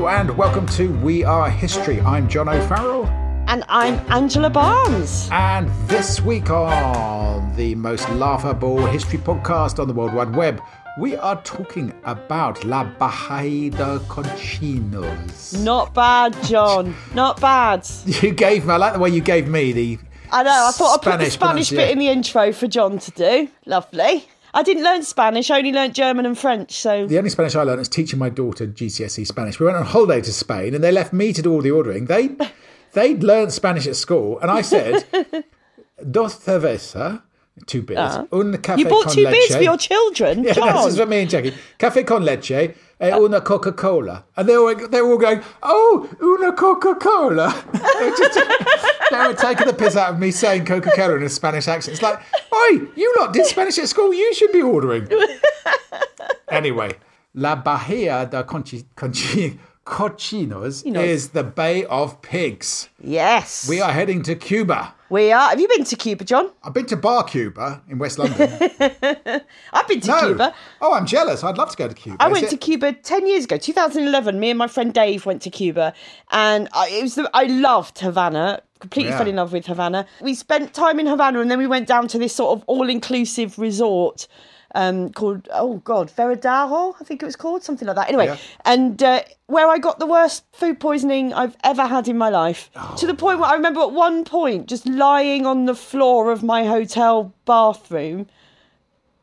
Hello and welcome to We Are History. I'm John O'Farrell. And I'm Angela Barnes. And this week on the most laughable history podcast on the World Wide Web, we are talking about La Bahia de Conchinos. Not bad, John. Not bad. You gave me, I like the way you gave me the. I know, I thought I'd put the Spanish Spanish bit in the intro for John to do. Lovely. I didn't learn Spanish, I only learned German and French, so. The only Spanish I learned is teaching my daughter GCSE Spanish. We went on holiday to Spain and they left me to do all the ordering. They they'd learned Spanish at school and I said, dos cerveza, two beers, ah. un café. You bought two leche. beers for your children, Yeah, John. this is for me and Jackie. Café con leche e una Coca Cola. And they were, they were all going, oh, una Coca Cola. they, were just- they were taking the piss out of me saying Coca Cola in a Spanish accent. It's like, oi, you lot did Spanish at school. You should be ordering. anyway, La Bahia de Conchi, Conchi, Cochinos know. is the Bay of Pigs. yes. We are heading to Cuba. We are. Have you been to Cuba, John? I've been to Bar Cuba in West London. I've been to No. Cuba. Oh, I'm jealous. I'd love to go to Cuba. I Is went it- to Cuba 10 years ago, 2011. Me and my friend Dave went to Cuba and I, it was the, I loved Havana. Completely Yeah. fell in love with Havana. We spent time in Havana and then we went down to this sort of all-inclusive resort um, called oh god Varadero I think it was called something like that. Anyway, Yeah. and uh, where I got the worst food poisoning I've ever had in my life to the point where I remember at one point just lying on the floor of my hotel bathroom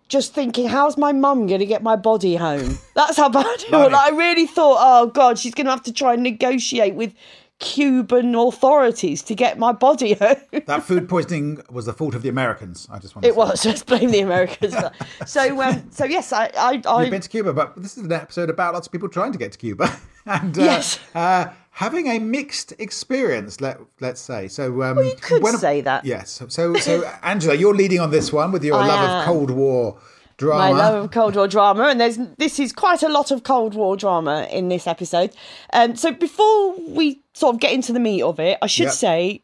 just thinking, how's my mum going to get my body home? That's how bad it was. Like, I really thought, oh God, she's going to have to try and negotiate with Cuban authorities to get my body home. That food poisoning was the fault of the Americans. I just want to It was. Let's blame the Americans. so, um, so yes, I, I, You've been to Cuba, but this is an episode about lots of people trying to get to Cuba and uh, Yes. uh, having a mixed experience. Let let's say so. Um, you could say that. Yes. So so Angela, you're leading on this one with your I love am. of Cold War drama. my love of Cold War drama, and there's this is quite a lot of Cold War drama in this episode. Um, so before we sort of get into the meat of it, I should Yep. say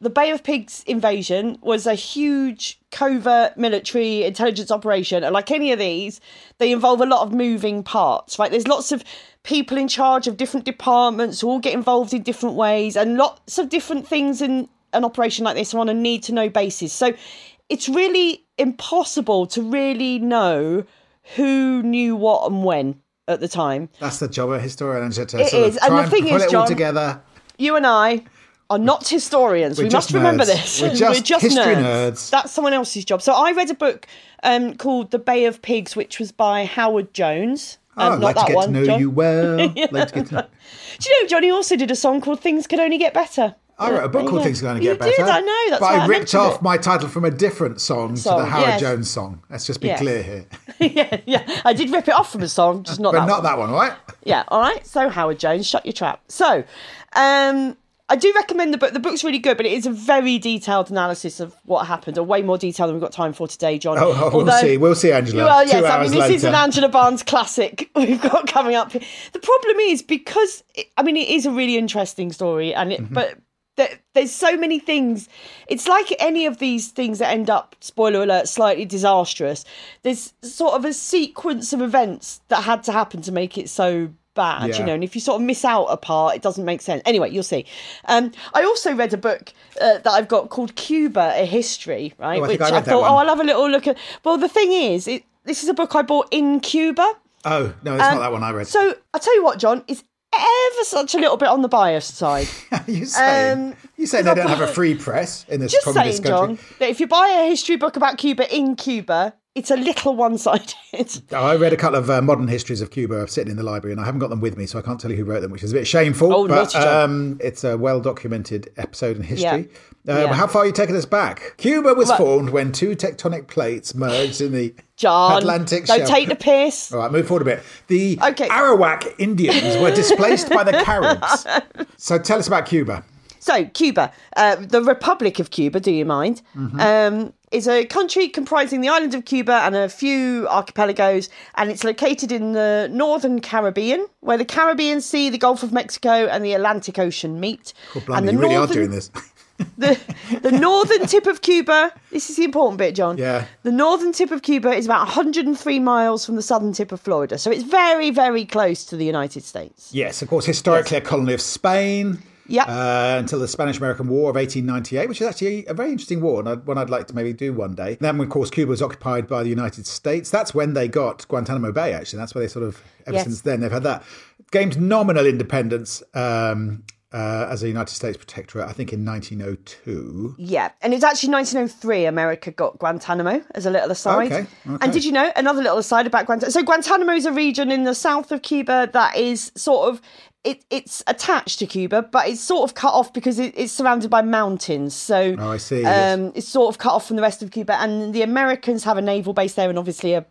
the Bay of Pigs invasion was a huge covert military intelligence operation, and like any of these, they involve a lot of moving parts. Right, there's lots of people in charge of different departments who all get involved in different ways, and lots of different things in an operation like this are on a need to know basis. So it's really impossible to really know who knew what and when at the time. That's the job of a historian. To It is, and the thing is, John, together. You and I are not historians. We're we just must remember nerds. this. We're just history nerds. That's someone else's job. So I read a book um, called The Bay of Pigs, which was by Howard Jones. Oh, Um, I'd not like to get one, to know John. you well. Like to get to know- Do you know Johnny also did a song called Things Could Only Get Better? I wrote a book called Things. Are Going to Get You Better. did, I know. That's but I I ripped off it. my title from a different song, to the Howard yes. Jones song. Let's just be Yes. clear here. yeah, yeah. I did rip it off from a song, just not that. But that not one. that one, right? Yeah, all right. So Howard Jones, shut your trap. So, um, I do recommend the book. The book's really good, but it is a very detailed analysis of what happened, or way more detail than we've got time for today, John. Oh, oh, we'll see. We'll see, Angela. Well, Two yes, I mean this is an. Angela Barnes classic we've got coming up. The problem is because it, I mean it is a really interesting story, and it Mm-hmm. but. there- There's so many things. It's like any of these things that end up, spoiler alert, slightly disastrous. There's sort of a sequence of events that had to happen to make it so bad, Yeah. you know. And if you sort of miss out a part, it doesn't make sense. Anyway, you'll see. Um, I also read a book uh, that I've got called Cuba: A History, right? Oh, I Which I that thought, oh, I'll have a little look at. Well, the thing is, it, this is a book I bought in Cuba. Oh, no, it's not that one I read. Um, So I tell you what, John, it's ever such a little bit on the biased side. you say, um, you say they don't have a free press in this Just saying, country. John, that if you buy a history book about Cuba in Cuba, it's a little one-sided. I read a couple of uh, modern histories of Cuba sitting in the library, and I haven't got them with me, so I can't tell you who wrote them, which is a bit shameful. Oh, but um, it's a well documented episode in history. Yeah. Uh, Yeah. How far are you taking us back? Cuba was formed when two tectonic plates merged in the John, Atlantic don't shelf. take the piss. All right, move forward a bit. The Okay. Arawak Indians were displaced by the Caribs. So tell us about Cuba. So, Cuba, uh, the Republic of Cuba, do you mind? Mm-hmm. Um, is a country comprising the island of Cuba and a few archipelagos, and it's located in the northern Caribbean, where the Caribbean Sea, the Gulf of Mexico, and the Atlantic Ocean meet. Oh, and blimey, the you really are doing this. the the northern tip of Cuba. This is the important bit, John. Yeah. The northern tip of Cuba is about 103 miles from the southern tip of Florida, so it's very, very close to the United States. Yes, of course, historically a colony of Spain. Yep. Uh, until the Spanish American War of 1898, which is actually a very interesting war and I'd, one I'd like to maybe do one day. Then, of course, Cuba was occupied by the United States. That's when they got Guantanamo Bay, actually. That's where they sort of, ever Yes. since then, they've had that. Gained nominal independence um, uh, as a United States protectorate, I think, in 1902. Yeah, and it's actually 1903 America got Guantanamo as a little aside. Okay, okay. And did you know another little aside about Guantanamo? So Guantanamo is a region in the south of Cuba that is sort of it, it's attached to Cuba, but it's sort of cut off because it, it's surrounded by mountains. So Oh, I see, yes. Um, it's sort of cut off from the rest of Cuba, and the Americans have a naval base there, and obviously a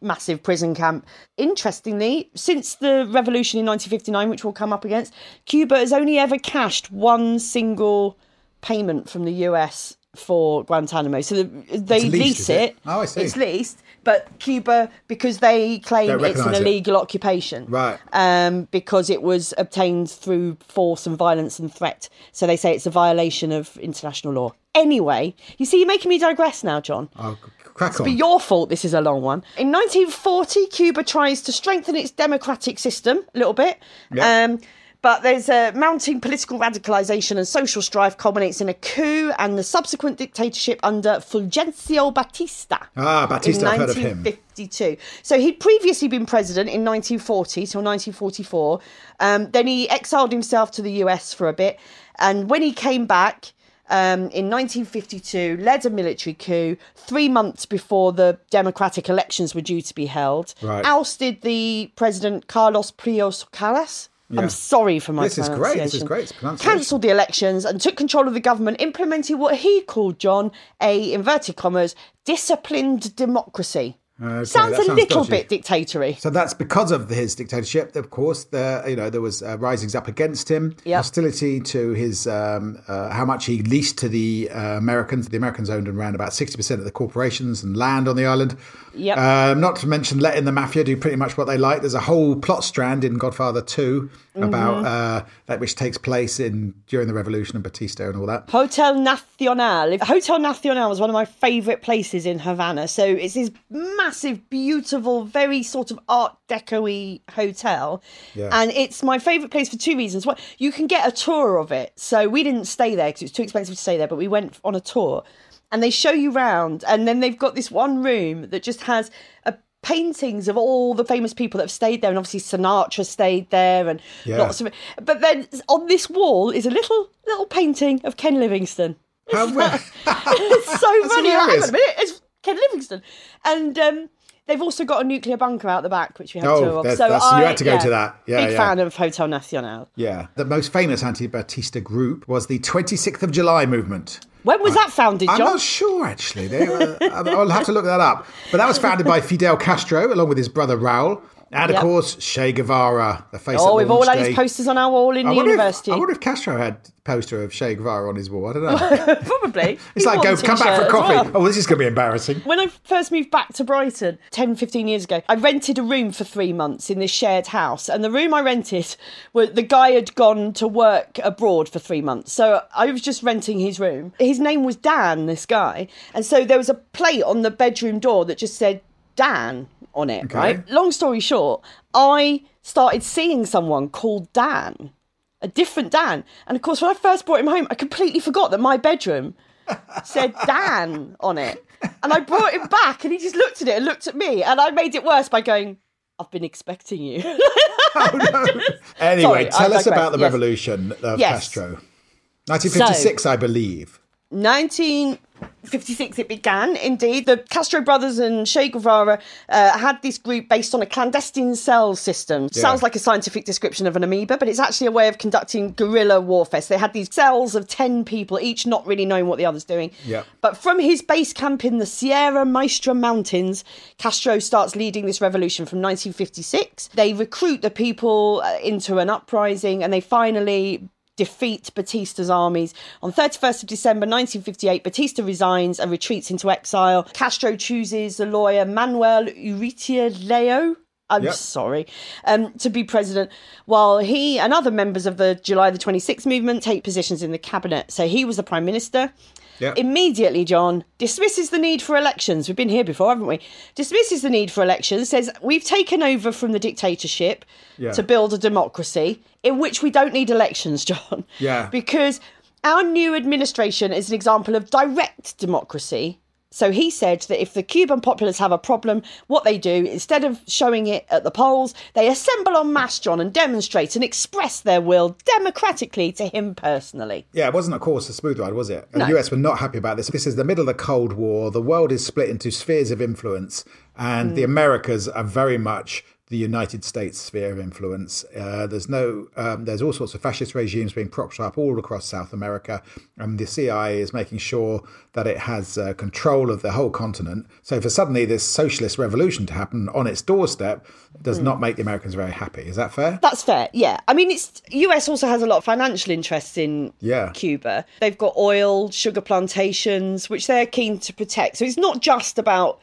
massive prison camp. Interestingly, since the revolution in 1959, which we'll come up against, Cuba has only ever cashed one single payment from the US for Guantanamo. So the, they leased, lease it? it. Oh, I see. It's leased, but Cuba, because they claim it's an recognise it. illegal occupation, Right. Um, because it was obtained through force and violence and threat. So they say it's a violation of international law. Anyway, you see, you're making me digress now, John. Oh, crack on. But your fault this is a long one. In 1940, Cuba tries to strengthen its democratic system a little bit. Yeah. Um, but there's a mounting political radicalization and social strife culminates in a coup and the subsequent dictatorship under Fulgencio Batista. Ah, Batista, in I've heard of him. 1952. So he'd previously been president in 1940 till 1944. Um, then he exiled himself to the US for a bit. And when he came back, um, in 1952, led a military coup three months before the democratic elections were due to be held. Right. Ousted the president Carlos Prios Calas. Yeah. I'm sorry for my This is great, this is great. Cancelled the elections and took control of the government, implementing what he called, John, a inverted commas, disciplined democracy. Okay, sounds a little dodgy. bit dictatory. So that's because of his dictatorship. Of course, there you know there was uh, risings up against him, Yep. hostility to his um, uh, how much he leased to the uh, Americans. The Americans owned and ran about sixty percent of the corporations and land on the island. Yep. Um, not to mention letting the mafia do pretty much what they like. There's a whole plot strand in Godfather Two about uh, that which takes place in during the revolution and Batista and all that. Hotel Nacional. Hotel Nacional was one of my favourite places in Havana. So it's this massive, beautiful, very sort of Art Deco-y hotel. Yeah. And it's my favourite place for two reasons. One, you can get a tour of it. So we didn't stay there because it was too expensive to stay there, but we went on a tour. And they show you round, and then they've got this one room that just has a paintings of all the famous people that have stayed there, and obviously Sinatra stayed there, and Yeah. lots of. But then on this wall is a little little painting of Ken Livingstone. How, It's so funny. Hang on a minute, it's Ken Livingstone, and um, they've also got a nuclear bunker out the back, which we have Oh, that's- so that's- you I, had to go to that. Yeah, big yeah. fan of Hotel Nacional. yeah, the most famous anti-Batista group was the 26th of July movement. When was that founded, I'm not sure actually. They, uh, I'll have to look that up. But that was founded by Fidel Castro along with his brother Raul, and of Yep. course Che Guevara, the face. Oh, we've all had his posters on our wall in I the wonder, if, university. I wonder if Castro had a poster of Che Guevara on his wall. I don't know. Probably. It's He like, go, come back for a t-shirt as coffee. well. Oh, this is going to be embarrassing. When I first moved back to Brighton 10, 15 years ago, I rented a room for three months in this shared house. And the room I rented, was, the guy had gone to work abroad for three months. So I was just renting his room. His name was Dan, this guy. And so there was a plate on the bedroom door that just said Dan on it, Okay. right? Long story short, I started seeing someone called Dan. A different Dan. And of course, when I first brought him home, I completely forgot that my bedroom said Dan on it. And I brought him back and he just looked at it and looked at me. And I made it worse by going, I've been expecting you. Oh, anyway, Sorry, tell us about the Yes. revolution of Yes. Castro. 1956, I believe. 1956 it began, indeed. The Castro brothers and Che Guevara uh, had this group based on a clandestine cell system. Sounds like a scientific description of an amoeba, but it's actually a way of conducting guerrilla warfare. So they had these cells of 10 people, each not really knowing what the other's doing. Yeah. But from his base camp in the Sierra Maestra Mountains, Castro starts leading this revolution from 1956. They recruit the people uh, into an uprising and they finally defeat Batista's armies. On 31st of December 1958, Batista resigns and retreats into exile. Castro chooses the lawyer Manuel Urrutia Leo I'm Yep. sorry, um, to be president, while he and other members of the July the 26th movement take positions in the cabinet. So he was the prime minister. Yep. Immediately, John dismisses the need for elections. We've been here before, haven't we? Dismisses the need for elections, says we've taken over from the dictatorship Yeah. to build a democracy in which we don't need elections, John. Yeah. Because our new administration is an example of direct democracy. So he said that if the Cuban populace have a problem, what they do, instead of showing it at the polls, they assemble en masse, John, and demonstrate and express their will democratically to him personally. Yeah, it wasn't, of course, a smooth ride, was it? And The US were not happy about this. This is the middle of the Cold War. The world is split into spheres of influence, and hmm. the Americas are very much the United States sphere of influence. Uh, there's no, um, there's all sorts of fascist regimes being propped up all across South America, and the CIA is making sure that it has uh, control of the whole continent. So, for suddenly this socialist revolution to happen on its doorstep does not make the Americans very happy. Is that fair? That's fair, yeah. I mean, it's US also has a lot of financial interests in Yeah. Cuba. They've got oil, sugar plantations, which they're keen to protect. So it's not just about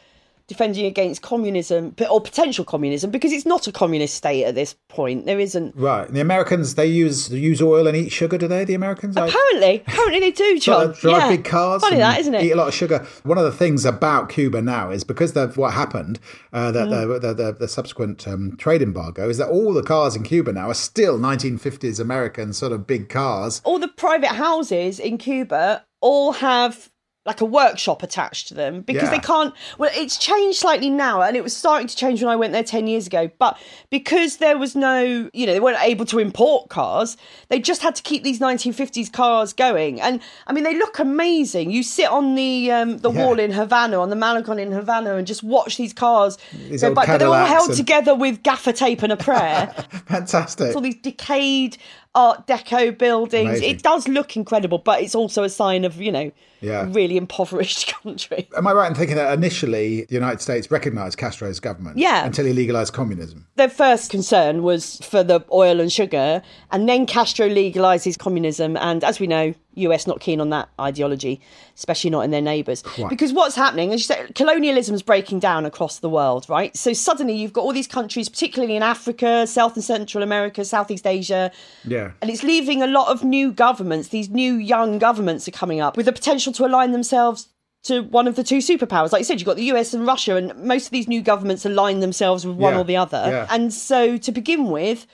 defending against communism or potential communism because it's not a communist state at this point. There isn't. Right. And the Americans, they use use oil and eat sugar, do they? The Americans? I- Apparently, apparently they do, John. Drive, drive yeah. big cars. Funny that, isn't it? Eat a lot of sugar. One of the things about Cuba now is because of what happened, uh, the, Mm. the, the, the, the subsequent um, trade embargo, is that all the cars in Cuba now are still 1950s American sort of big cars. All the private houses in Cuba all have like a workshop attached to them because Yeah. they can't well it's changed slightly now and it was starting to change when I went there 10 years ago but because there was no you know they weren't able to import cars they just had to keep these 1950s cars going and I mean they look amazing you sit on the um, the Yeah. wall in Havana on the Malecon in Havana and just watch these cars These go by, but they're all held and- together with gaffer tape and a prayer Fantastic. all these decayed art deco buildings Amazing. it does look incredible but it's also a sign of you know Yeah. really impoverished country Am I right in thinking that initially the United States recognized Castro's government? Yeah. Until he legalized communism. their first concern was for the oil and sugar and then castro legalizes communism and as we know us not keen on that ideology especially not in their neighbours because what's happening as you say colonialism's breaking down across the world right so suddenly you've got all these countries particularly in africa south and central america southeast asia Yeah. And it's leaving a lot of new governments, these new young governments are coming up with the potential to align themselves to one of the two superpowers. Like you said, you've got the US and Russia, and most of these new governments align themselves with one Yeah, or the other. yeah. And so to begin with,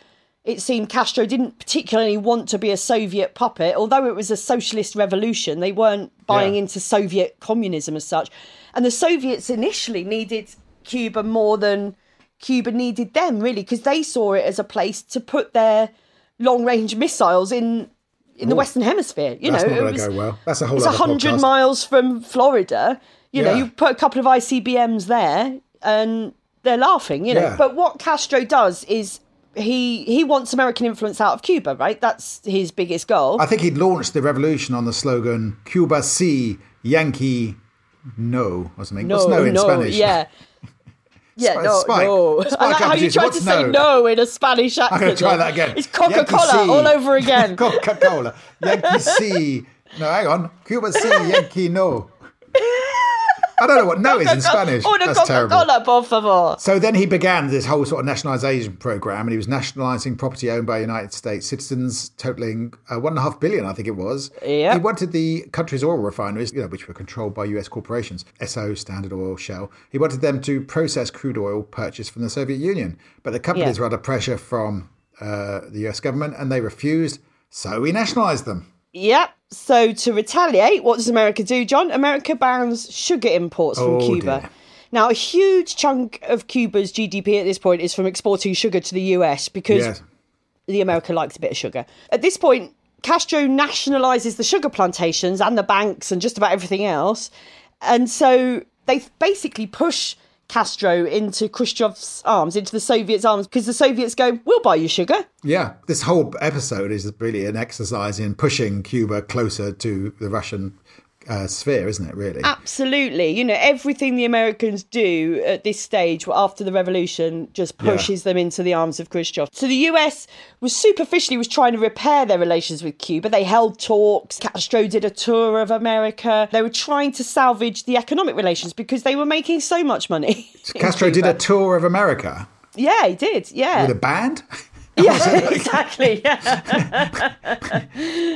it seemed Castro didn't particularly want to be a Soviet puppet, although it was a socialist revolution. They weren't buying Yeah. into Soviet communism as such. And the Soviets initially needed Cuba more than Cuba needed them, really, because they saw it as a place to put their long range missiles in in the Western Hemisphere. You That's know, it was go well. That's a whole it's hundred miles from Florida. You know, you put a couple of ICBMs there, and they're laughing. You know, Yeah. but what Castro does is he he wants American influence out of Cuba, right? That's his biggest goal. I think he'd launched the revolution on the slogan Cuba si, Yankee no, or something. What's no in Spanish? Yeah. Yeah, no, Spike. no. Spike I like how you tried what's to say no? no in a Spanish accent. I'm going to try that again. It's Coca Cola all over again. Coca Cola. Yankee C. No, hang on. Cuba C. Yankee no. I don't know what no is in Spanish. Una That's terrible. Por favor. So then he began this whole sort of nationalisation program, and he was nationalising property owned by United States citizens, totaling uh, one and a half billion, I think it was. Yep. He wanted the country's oil refineries, you know, which were controlled by U.S. corporations, SO, Standard Oil, Shell. He wanted them to process crude oil purchased from the Soviet Union, but the companies Yeah. were under pressure from uh, the U.S. government, and they refused. So he nationalised them. Yep. So to retaliate, what does America do, John? America bans sugar imports from Oh, Cuba. dear. Now, a huge chunk of Cuba's GDP at this point is from exporting sugar to the US because Yes. the America likes a bit of sugar. At this point, Castro nationalizes the sugar plantations and the banks and just about everything else. And so they basically push Castro into Khrushchev's arms, into the Soviets' arms, because the Soviets go, we'll buy you sugar. Yeah, this whole episode is really an exercise in pushing Cuba closer to the Russian uh, sphere, isn't it? Really? Absolutely. You know, everything the Americans do at this stage after the revolution just pushes them into the arms of Khrushchev. So the US was superficially was trying to repair their relations with Cuba. They held talks. Castro did a tour of America. They were trying to salvage the economic relations because they were making so much money. Castro did a tour of America. Yeah, he did. Yeah. With a band? Yeah, exactly. Yeah.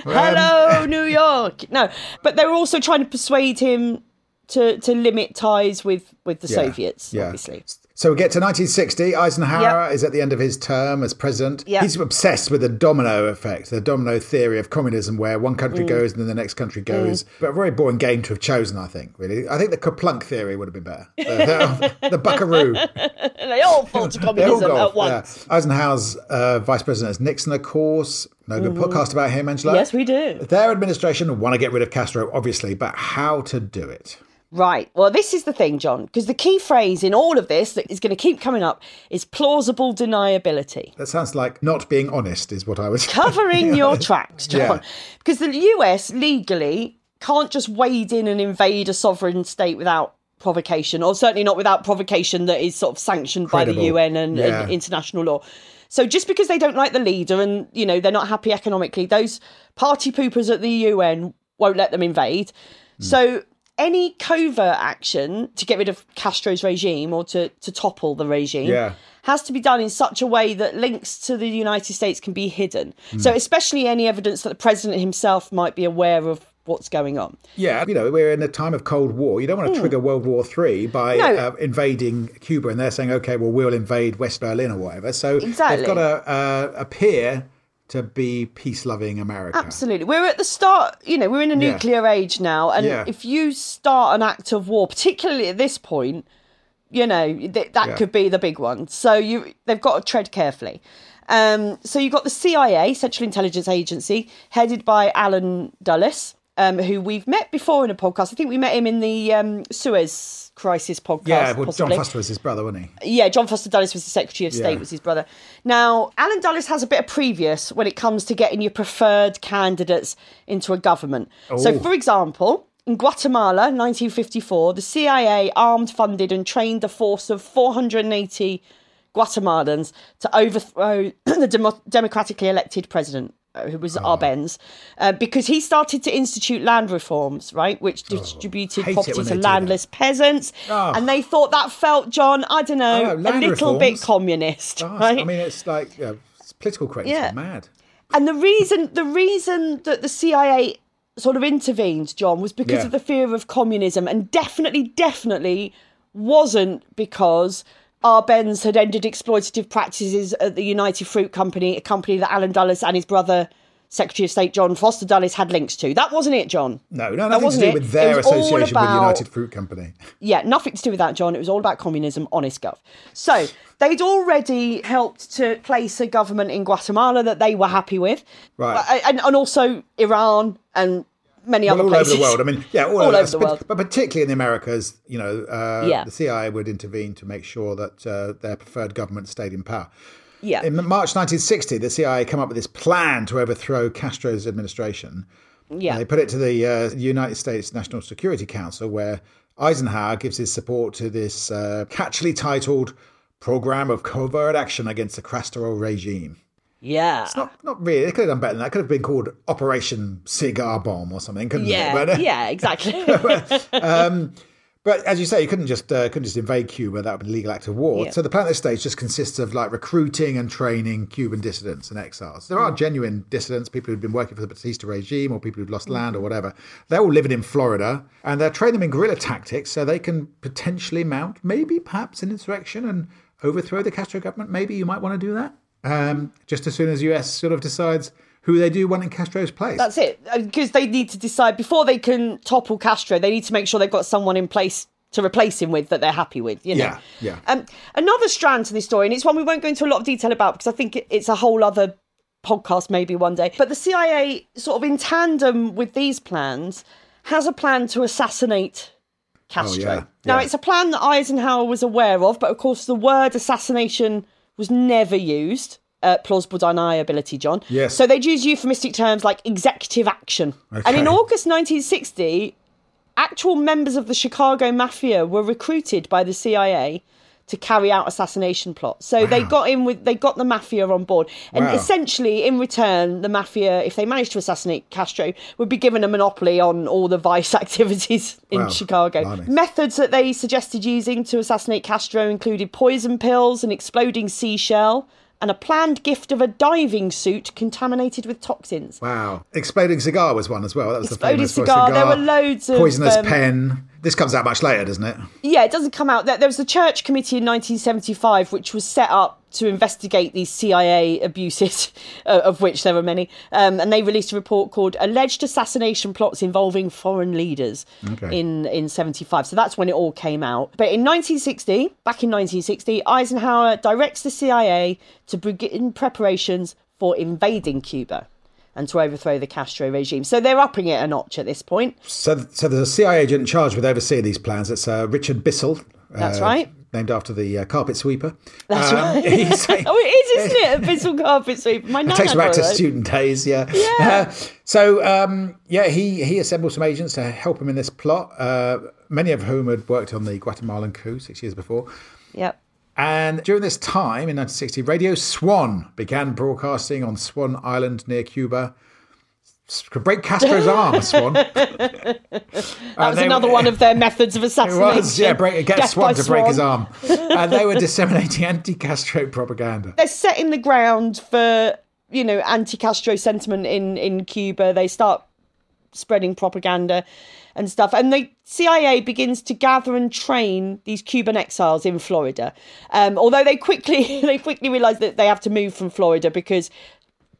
Hello, um, New York. No, but they were also trying to persuade him to to limit ties with with the Yeah, Soviets. yeah. Obviously. So we get to 1960. Eisenhower Yep. is at the end of his term as president. Yep. He's obsessed with the domino effect, the domino theory of communism, where one country Mm. goes and then the next country goes. But a very boring game to have chosen, I think, really. I think the KerPlunk theory would have been better. The, the, the buckaroo. They all fall to They all communism at once. Yeah. Eisenhower's uh, vice president is Nixon, of course. No good podcast about him, Angela. Mm-hmm. Yes, we do. Their administration want to get rid of Castro, obviously, but how to do it? Right. Well, this is the thing, John, because the key phrase in all of this that is going to keep coming up is plausible deniability. That sounds like not being honest, is what I was Covering your tracks, John. Yeah. Because the US legally can't just wade in and invade a sovereign state without provocation, or certainly not without provocation that is sort of sanctioned by the UN and, Yeah. and international law. So just because they don't like the leader and you know they're not happy economically, those party poopers at the UN won't let them invade. Hmm. So any covert action to get rid of Castro's regime or to, to topple the regime Yeah. has to be done in such a way that links to the United States can be hidden. So especially any evidence that the president himself might be aware of what's going on. Yeah, you know, we're in a time of Cold War. You don't want to trigger World War Three by Hmm. No. uh, invading Cuba, and they're saying, okay, well, we'll invade West Berlin or whatever. So Exactly. they've got to uh, appear to be peace-loving America. Absolutely. We're at the start, you know, we're in a Yeah. nuclear age now. And Yeah. if you start an act of war, particularly at this point, you know, th- that Yeah. could be the big one. So you they've got to tread carefully. Um, so you've got the CIA, Central Intelligence Agency, headed by Allen Dulles, um, who we've met before in a podcast. I think we met him in the um, Suez Crisis podcast. Yeah, well, John. Foster was his brother, wasn't he? Yeah, John Foster Dulles was the Secretary of State, Yeah. was his brother. Now, Allen Dulles has a bit of previous when it comes to getting your preferred candidates into a government. So, for example, in Guatemala, 1954, the CIA armed, funded, and trained a force of 480 Guatemalans to overthrow the demo- democratically elected president. Uh, Who was Arbenz, uh, because he started to institute land reforms, right, which distributed hate it property to landless peasants, Oh. and they thought that felt, John, I don't know, Oh, a little bit communist, right? I mean, it's like it's political correctness Yeah. mad. and the reason the reason that the CIA sort of intervened, John, was because Yeah. of the fear of communism, and definitely, definitely wasn't because Arbenz had ended exploitative practices at the United Fruit Company, a company that Allen Dulles and his brother. Secretary of State John Foster Dulles had links to. That wasn't it, John. No, no, nothing to wasn't do it. with their association with the United Fruit Company. Yeah, nothing to do with that, John. It was all about communism, honest gov. So they'd already helped to place a government in Guatemala that they were happy with, Right. Uh, and, and also Iran and many Well, other all places. over the world. I mean, yeah, all, All over, over the but, world. But particularly in the Americas, you know, uh, Yeah. the CIA would intervene to make sure that uh, their preferred government stayed in power. yeah, In March 1960, the CIA came up with this plan to overthrow Castro's administration. yeah, They put it to the uh, United States National Security Council, where Eisenhower gives his support to this uh, catchily titled Program of Covert Action Against the Castro Regime. Yeah, It's Not, not really. They could have done better than that. It could have been called Operation Cigar Bomb or something, couldn't yeah, it? But, uh, yeah, exactly. But as you say, you couldn't just uh, couldn't just invade Cuba. That would be a legal act of war. Yeah. So the plan at this stage just consists of like recruiting and training Cuban dissidents and exiles. There are Mm. genuine dissidents, people who've been working for the Batista regime or people who've lost land Mm. or whatever. They're all living in Florida, and they're training them in guerrilla tactics so they can potentially mount, maybe perhaps an insurrection and overthrow the Castro government. Maybe you might want to do that. Um, just as soon as US sort of decides who they do want in Castro's place. That's it. Because they need to decide before they can topple Castro. They need to make sure they've got someone in place to replace him with that they're happy with. You know. Yeah, yeah. Um, another strand to this story, and it's one we won't go into a lot of detail about because I think it's a whole other podcast maybe one day. But the CIA, sort of in tandem with these plans, has a plan to assassinate Castro. Oh, yeah, Now, it's a plan that Eisenhower was aware of, but of course, the word assassination was never used. Uh, plausible deniability, John. Yes. So they'd use euphemistic terms like executive action. And in August 1960, actual members of the Chicago Mafia were recruited by the CIA to carry out assassination plots. So they got in with they got the mafia on board, and Wow. essentially in return, the mafia, if they managed to assassinate Castro, would be given a monopoly on all the vice activities in Wow. Chicago. Blimey. Methods that they suggested using to assassinate Castro included poison pills, an exploding seashell. And a planned gift of a diving suit contaminated with toxins. Wow. Exploding Cigar was one as well. That was Exploding the famous for Cigar. There were loads of, Poisonous um, Pen. This comes out much later, doesn't it? Yeah, it doesn't come out. There was the Church Committee in 1975, which was set up to investigate these CIA abuses, uh, of which there were many. Um, and they released a report called "Alleged Assassination Plots Involving Foreign Leaders" Okay. in in 75. So that's when it all came out. But in 1960, back in 1960, Eisenhower directs the CIA to begin preparations for invading Cuba. And to overthrow the Castro regime. So they're upping it a notch at this point. So, so there's a CIA agent charged with overseeing these plans. It's uh, Richard Bissell. That's uh, right. Named after the uh, carpet sweeper. That's Um, right. oh, it is, isn't it? A Bissell carpet sweeper. My nan takes me back to student days. Yeah. Yeah. Uh, so um, yeah, he he assembled some agents to help him in this plot. Uh, many of whom had worked on the Guatemalan coup six years before. Yep. And during this time in 1960, Radio Swan began broadcasting on Swan Island near Cuba. Could break Castro's arm, Swan. That uh, was another one of their methods of It assassination. was, yeah, break, get Death Swan to break his arm. and they were disseminating anti Castro propaganda. They're setting the ground for, you know, anti-Castro sentiment in, in Cuba. They start spreading propaganda and stuff. And the CIA begins to gather and train these Cuban exiles in Florida. Um, although they quickly they quickly realise that they have to move from Florida because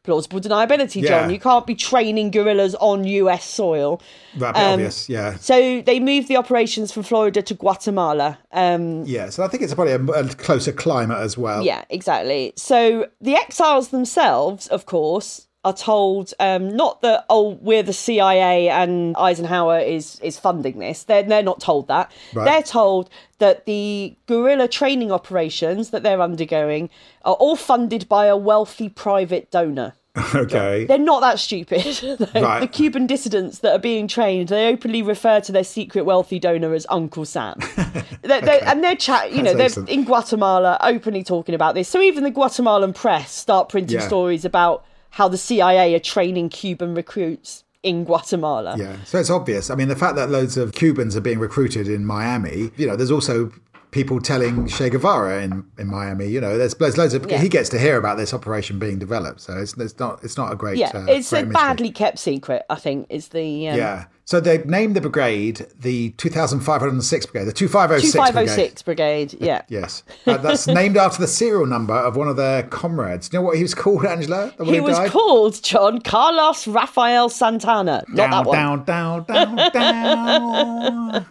plausible deniability, John. Yeah. You can't be training guerrillas on US soil. That'd Um, obvious, yeah. So they moved the operations from Florida to Guatemala. Um, Yeah, so I think it's probably a, a closer climate as well. yeah, exactly. So the exiles themselves, of course, are told um, not that oh we're the CIA and Eisenhower is is funding this. They're they're not told that. Right. They're told that the guerrilla training operations that they're undergoing are all funded by a wealthy private donor. Okay. They're not that stupid. The- Right. The Cuban dissidents that are being trained, they openly refer to their secret wealthy donor as Uncle Sam. They're- they're- And they're chat, you know, they're excellent. in Guatemala openly talking about this. So even the Guatemalan press start printing Yeah. stories about how the CIA are training Cuban recruits in Guatemala. Yeah, so it's obvious. I mean, the fact that loads of Cubans are being recruited in Miami, you know, there's also people telling Che Guevara in, in Miami, you know, there's, there's loads of, Yeah. he gets to hear about this operation being developed. So it's, it's not, it's not a great, Yeah, uh, it's a badly kept secret, I think, is the um, Yeah. So they named the brigade the 2506 Brigade, the 2506 Brigade. 2506 Brigade. Yeah. Yes. Uh, that's named after the serial number of one of their comrades. Do you know what he was called, Angela? He who was died? called John Carlos Rafael Santana. Not down, that one. down, down, down, down.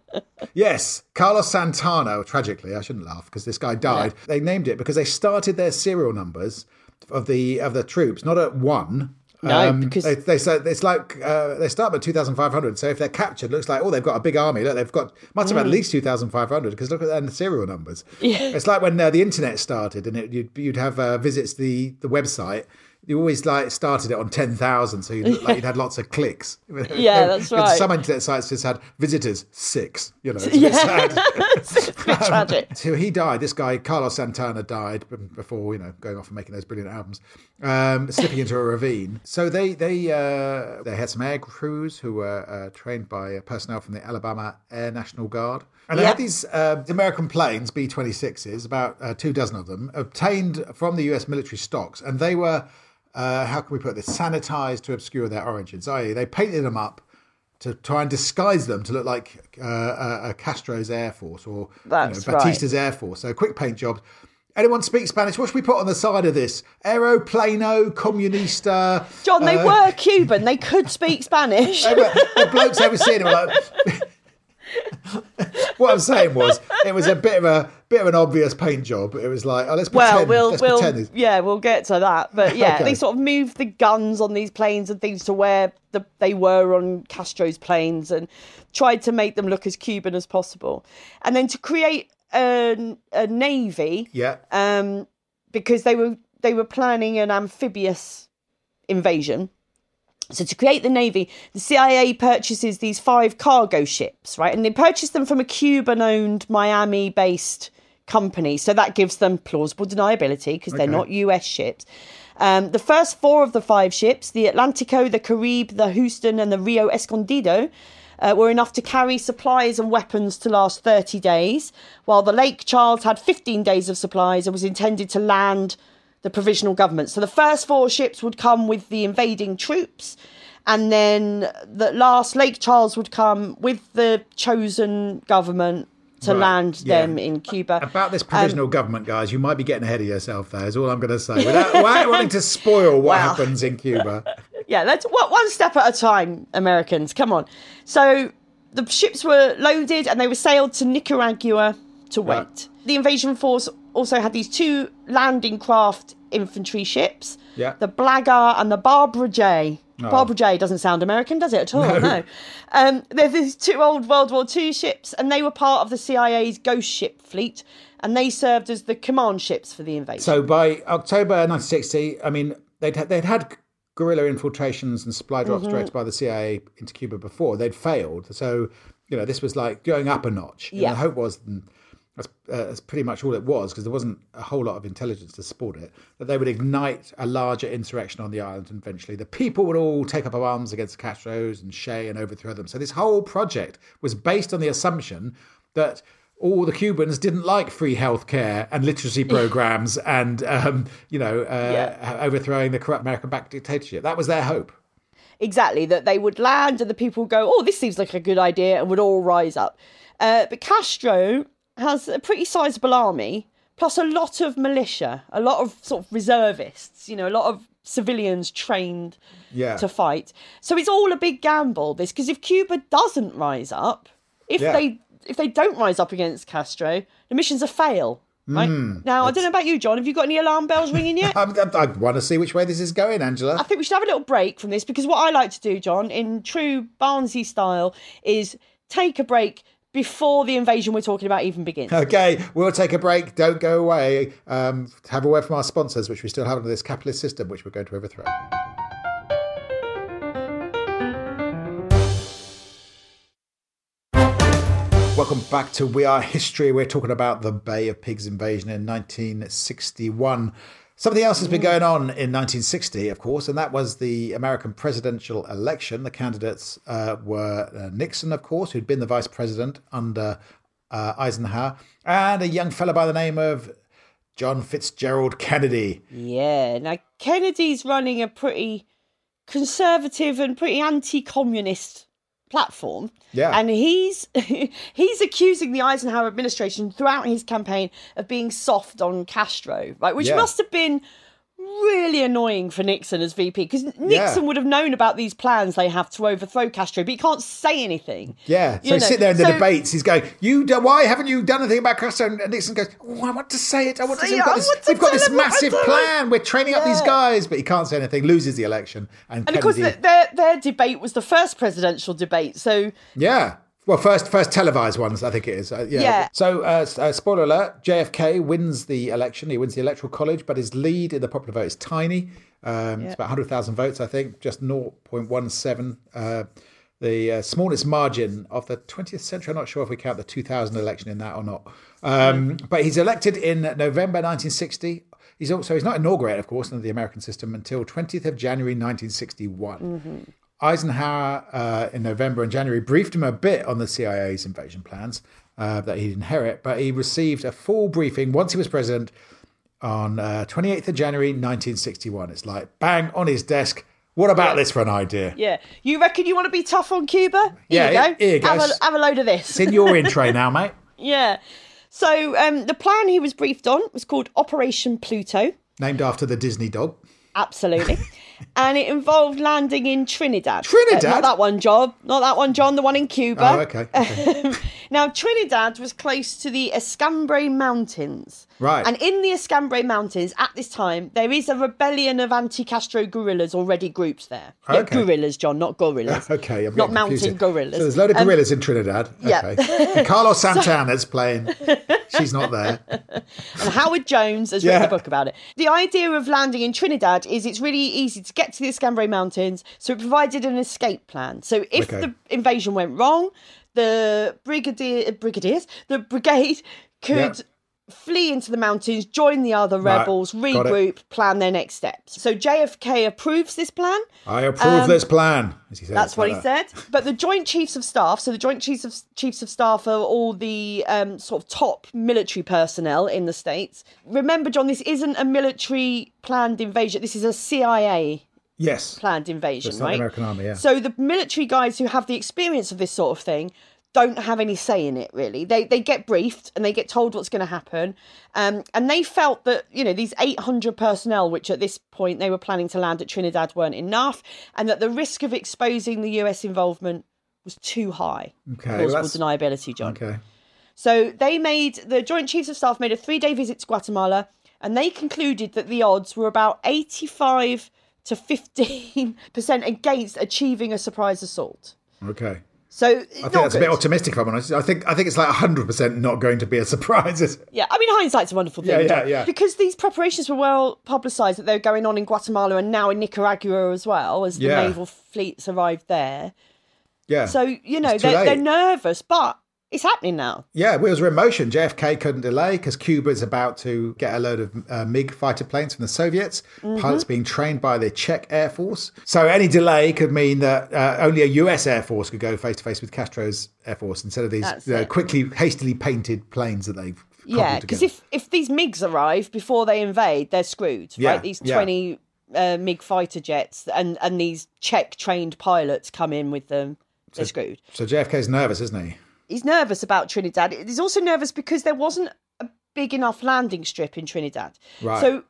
yes, Carlos Santana. Tragically, I shouldn't laugh because this guy died. They named it because they started their serial numbers of the of the troops not at one. No, because- they, they said it's like uh, they start at 2,500. So if they're captured, looks like oh they've got a big army. Look, they've got must have Mm. at least 2,500 because look at their serial numbers. Yeah. It's like when uh, the internet started and it, you'd, you'd have uh, visits to the the website. You always like started it on 10,000, so you looked like you'd had lots of clicks. Yeah, that's right. Some internet sites just had visitors six. You know, it's Yeah. sad. it's bit tragic. So he died. This guy, Carlos Santana, died before you know going off and making those brilliant albums, um, slipping into a ravine. So they they uh, they had some air crews who were uh, trained by uh, personnel from the Alabama Air National Guard, and they Yeah. had these uh, American planes, B twenty sixes, about uh, two dozen of them, obtained from the U.S. military stocks, and they were. Uh, how can we put this? Sanitized to obscure their origins. I.e., they painted them up to try and disguise them to look like uh, uh, Castro's Air Force or you know, That's right. Batista's Air Force. So quick paint jobs. Anyone speak Spanish? What should we put on the side of this? Aeroplano, Comunista. John, they uh, were Cuban. They could speak Spanish. the blokes ever seen it were like. what I'm saying was, it was a bit of a bit of an obvious paint job. It was like, oh, let's pretend. well, we'll we'll pretend yeah, we'll get to that. But yeah, Okay. they sort of moved the guns on these planes and things to where the, they were on Castro's planes and tried to make them look as Cuban as possible. And then to create a, a navy, Yeah. um, because they were they were planning an amphibious invasion. So to create the navy, the CIA purchases these five cargo ships, right? And they purchase them from a Cuban-owned Miami-based company. So that gives them plausible deniability because they're not US ships. Um, the first four of the five ships, the Atlantico, the Caribe, the Houston, and the Rio Escondido, uh, were enough to carry supplies and weapons to last 30 days, while the Lake Charles had 15 days of supplies and was intended to land the provisional government. So the first four ships would come with the invading troops, and then the last Lake Charles would come with the chosen government to Right, land yeah. them in Cuba. About this um, provisional government, guys, you might be getting ahead of yourself there, is all I'm going to say. Without, without wanting to spoil what Wow. happens in Cuba. Yeah, let's one one step at a time, Americans. Come on. So the ships were loaded and they were sailed to Nicaragua to wait. Right. The invasion force also had these two landing craft infantry ships. Yeah. The Blagar and the Barbara J. Barbara J doesn't sound American, does it at all? No. Um, they're these two old World War II ships, and they were part of the CIA's Ghost Ship fleet, and they served as the command ships for the invasion. So by October 1960, I mean, they'd had, they'd had guerrilla infiltrations and supply drops Mm-hmm. directed by the CIA into Cuba before. They'd failed. So, you know, this was like going up a notch. And Yeah. the hope was, that's, uh, that's pretty much all it was, because there wasn't a whole lot of intelligence to support it, that they would ignite a larger insurrection on the island and eventually the people would all take up arms against Castros and Che and overthrow them. So this whole project was based on the assumption that all the Cubans didn't like free healthcare and literacy programs and um, you know uh, overthrowing the corrupt American-backed dictatorship. That was their hope. Exactly, that they would land and the people would go, oh, this seems like a good idea, and would all rise up. Uh, but Castro has a pretty sizable army, plus a lot of militia, a lot of sort of reservists, you know, a lot of civilians trained Yeah. to fight. So it's all a big gamble, this, because if Cuba doesn't rise up, if Yeah. they if they don't rise up against Castro, the mission's a fail. Right Hmm, now, I don't know about you, John. Have you got any alarm bells ringing yet? I'm, I, I want to see which way this is going, Angela. I think we should have a little break from this because what I like to do, John, in true Barnesy style, is take a break before the invasion we're talking about even begins. Okay, we'll take a break. Don't go away. Um, have a word from our sponsors, which we still have under this capitalist system, which we're going to overthrow. Welcome back to We Are History. We're talking about the Bay of Pigs invasion in 1961. Something else has been going on in 1960, of course, and that was the American presidential election. The candidates uh, were uh, Nixon, of course, who'd been the vice president under uh, Eisenhower, and a young fellow by the name of John Fitzgerald Kennedy. Yeah. Now Kennedy's running a pretty conservative and pretty anti-communist platform. Yeah. And he's he's accusing the Eisenhower administration throughout his campaign of being soft on Castro, right? Which Yeah. must have been really annoying for Nixon as VP because Nixon Yeah. would have known about these plans they have to overthrow Castro, but he can't say anything. Yeah, so You he's know, sitting there in the so- debates. He's going, "You, do, why haven't you done anything about Castro?" And Nixon goes, "Oh, I want to say it. I want to Say we've got this, we've got this him what I'm massive plan. We're training up these guys." But he can't say anything. Loses the election, and, And of course, the, their their debate was the first presidential debate, so yeah. Well, first, first televised ones, I think it is. Uh, yeah. Yeah. So, uh, uh, spoiler alert: JFK wins the election. He wins the electoral college, but his lead in the popular vote is tiny. Um, It's about 100,000 votes, I think, just 0.17. Uh, the uh, smallest margin of the 20th century. I'm not sure if we count the 2000 election in that or not. Um, But he's elected in November 1960. He's also he's not inaugurated, of course, under the American system until 20th of January 1961. Eisenhower uh, in November and January briefed him a bit on the CIA's invasion plans uh, that he'd inherit, but he received a full briefing once he was president on uh, 28th of January 1961. It's like bang on his desk. What about this for an idea? yeah. You reckon you want to be tough on Cuba? Here Yeah, you go. here you go. Have, a, have a load of this. It's in your in tray now, mate. yeah. So um, the plan he was briefed on was called Operation Pluto. Named after the Disney dog. Absolutely. and it involved landing in Trinidad. Trinidad? Uh, not that one, John. Not that one, John. The one in Cuba. Oh, okay. okay. Now, Trinidad was close to the Escambray Mountains. Right. And in the Escambray Mountains, at this time, there is a rebellion of anti Castro guerrillas already grouped there. Yeah, Okay. guerrillas, John, not gorillas. Okay, I'm Not mountain gorillas. So there's a load of Um, gorillas in Trinidad. yeah. Okay. And Carlos Santana's playing. She's not there. and Howard Jones has written a book about it. The idea of landing in Trinidad is it's really easy to get to the Escambray Mountains, so it provided an escape plan. So if Okay. the invasion went wrong, the brigadier, brigadiers, the brigade could Yeah. Flee into the mountains, join the other Right, rebels, regroup, plan their next steps. So JFK approves this plan. I approve this plan. As he says, Um, That's what he that. said. But the Joint Chiefs of Staff, so the Joint Chiefs of Chiefs of Staff are all the um, sort of top military personnel in the states. Remember, John, this isn't a military planned invasion. This is a CIA Yes. planned invasion, It's not the right? American Army, yeah. So the military guys who have the experience of this sort of thing don't have any say in it really. They they get briefed and they get told what's going to happen. Um, and they felt that you know these 800 personnel, which at this point they were planning to land at Trinidad, weren't enough, and that the risk of exposing the US involvement was too high. Okay, well, Plausible that's- deniability, John. Okay. So they made the Joint Chiefs of Staff made a three day visit to Guatemala, and they concluded that the odds were about 85 to 15 percent against achieving a surprise assault. Okay. So I think that's a bit optimistic, if I'm honest. I think I think it's like 100% not going to be a surprise. is it? Yeah, I mean hindsight's a wonderful thing. Yeah, yeah, yeah. Because these preparations were well publicised that they were going on in Guatemala and now in Nicaragua as well as the Yeah. naval fleets arrived there. Yeah. So you know they're, they're nervous, but it's happening now. Yeah, wheels were in motion. JFK couldn't delay because Cuba is about to get a load of uh, MiG fighter planes from the Soviets. Mm-hmm. Pilots being trained by the Czech Air Force. So any delay could mean that uh, only a US Air Force could go face to face with Castro's Air Force instead of these you know, quickly, hastily painted planes that they've Yeah, because if if these MiGs arrive before they invade, they're screwed, Yeah, right? These yeah. twenty uh, MiG fighter jets and and these Czech trained pilots come in with them, they're screwed. So JFK's nervous, isn't he? He's nervous about Trinidad. He's also nervous because there wasn't a big enough landing strip in Trinidad. Right. So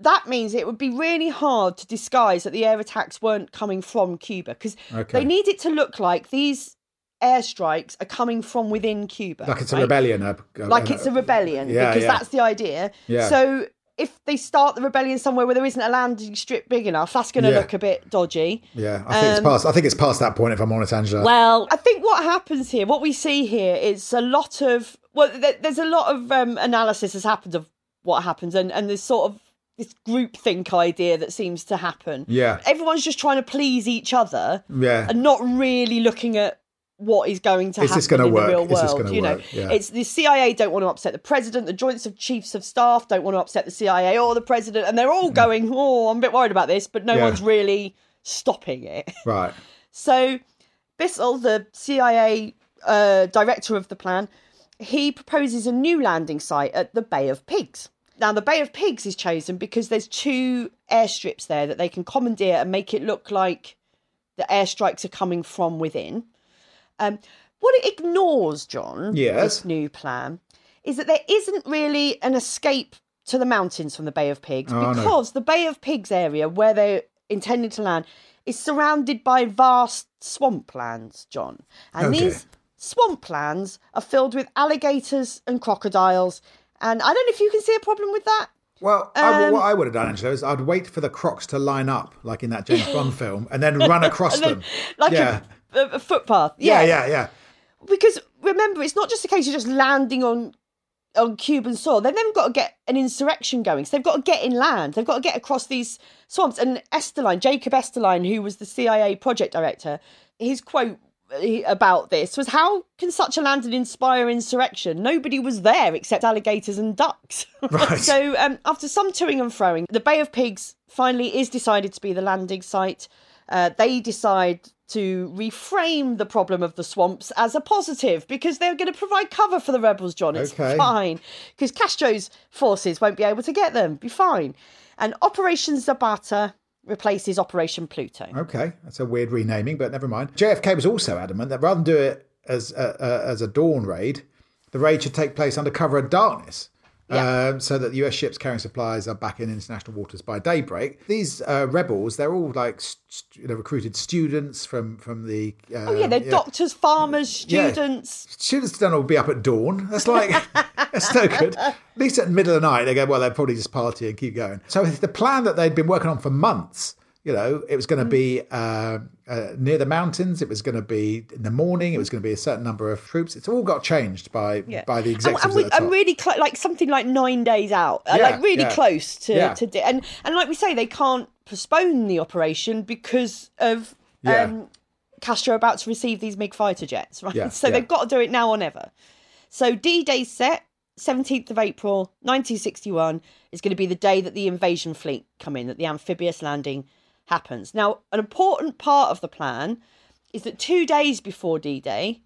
that means it would be really hard to disguise that the air attacks weren't coming from Cuba because Okay. they need it to look like these airstrikes are coming from within Cuba. Like it's a rebellion. uh, uh, like uh, it's a rebellion yeah, because yeah. that's the idea. Yeah. So if they start the rebellion somewhere where there isn't a landing strip big enough, that's going to Yeah. look a bit dodgy. Yeah, I think it's Um, past. I think it's past that point. If I'm honest, Angela. Well, I think what happens here, what we see here, is a lot of well, there, there's a lot of um, analysis has happened of what happens, and and there's sort of this groupthink idea that seems to happen. Yeah. everyone's just trying to please each other yeah, and not really looking at what is going to Is happen this gonna in work? the real Is this world. you know. Yeah. it's the CIA don't want to upset the president, the Joints of Chiefs of Staff don't want to upset the CIA or the president, and they're all going, "Oh, I'm a bit worried about this," but no Yeah. one's really stopping it. right. So Bissell, the CIA uh, director of the plan, he proposes a new landing site at the Bay of Pigs. Now, the Bay of Pigs is chosen because there's two airstrips there that they can commandeer and make it look like the airstrikes are coming from within. Um, what it ignores, John, Yes. this new plan, is that there isn't really an escape to the mountains from the Bay of Pigs Oh, no. because the Bay of Pigs area where they're intending to land is surrounded by vast swamplands, John. And Okay. these swamplands are filled with alligators and crocodiles. And I don't know if you can see a problem with that. Well, I, Um, what I would have done, Angela, is I'd wait for the crocs to line up, like in that James Bond film, and then run across them. Like yeah. a, a, a footpath. yeah, Yeah, yeah, yeah. Because remember, it's not just a case of just landing on on Cuban soil. They've then got to get an insurrection going. So they've got to get inland. They've got to get across these swamps. And Esterline, Jacob Esterline, who was the CIA project director, his quote about this was how can such a landing inspire insurrection nobody was there except alligators and ducks Right. so um, after some toing and froing the bay of pigs finally is decided to be the landing site uh, they decide to reframe the problem of the swamps as a positive because they're going to provide cover for the rebels john it's Okay. fine because castro's forces won't be able to get them be fine and operation Zapata replaces operation pluto Okay, that's a weird renaming, but never mind. JFK was also adamant that rather than do it as a, a, as a dawn raid, the raid should take place under cover of darkness. Yeah. Um, so that the US ships carrying supplies are back in international waters by daybreak. These uh, rebels, they're all like st- you know, recruited students from from the. Um, oh yeah they're doctors farmers Yeah. students Students don't all be up at dawn. That's like that's no good. At least at the middle of the night, they go, well, they'll probably just party and keep going. So the plan that they'd been working on for months, you know, it was going to be uh, uh, near the mountains. It was going to be in the morning. It was going to be a certain number of troops. It's all got changed by by the executives and, we, the and really cl- like something like nine days out uh, Yeah, like really yeah. close to, Yeah. to di- and and like we say they can't postpone the operation because of Yeah. um, Castro about to receive these MiG fighter jets right Yeah, so yeah. they've got to do it now or never so D-Day's set 17th of April 1961 is going to be the day that the invasion fleet come in, that the amphibious landing happens. Now, an important part of the plan is that two days before D Day,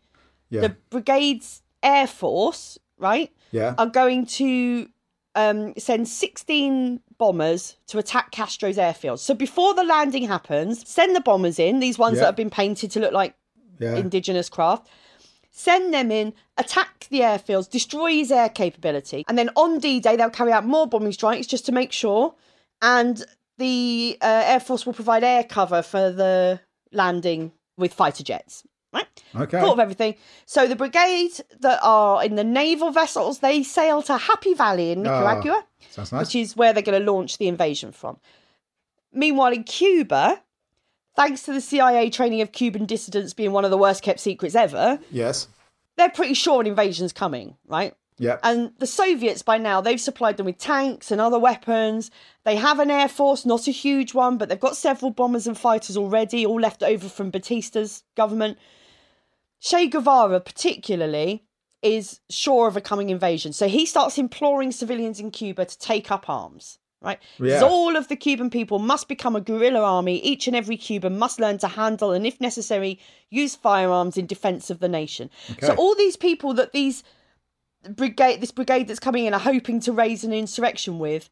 Yeah. the brigade's air force, right, yeah. are going to um, send 16 bombers to attack Castro's airfield. So before the landing happens, send the bombers in, these ones Yeah. that have been painted to look like yeah. indigenous craft. Send them in, attack the airfields, destroy his air capability, and then on D Day they'll carry out more bombing strikes just to make sure. And the uh, Air Force will provide air cover for the landing with fighter jets. Right? Okay. Thought of everything. So the brigade that are in the naval vessels, they sail to Happy Valley in Nicaragua Sounds nice. which is where they're going to launch the invasion from. Meanwhile, in Cuba, thanks to the CIA training of Cuban dissidents being one of the worst kept secrets ever, yes. they're pretty sure an invasion's coming, right? Yeah. And the Soviets, by now, they've supplied them with tanks and other weapons. They have an air force, not a huge one, but they've got several bombers and fighters already, all left over from Batista's government. Che Guevara, particularly, is sure of a coming invasion. So he starts imploring civilians in Cuba to take up arms. Right? Yeah. all of the Cuban people must become a guerrilla army. Each and every Cuban must learn to handle and, if necessary, use firearms in defense of the nation. So all these people that these brigade, this brigade that's coming in, are hoping to raise an insurrection with,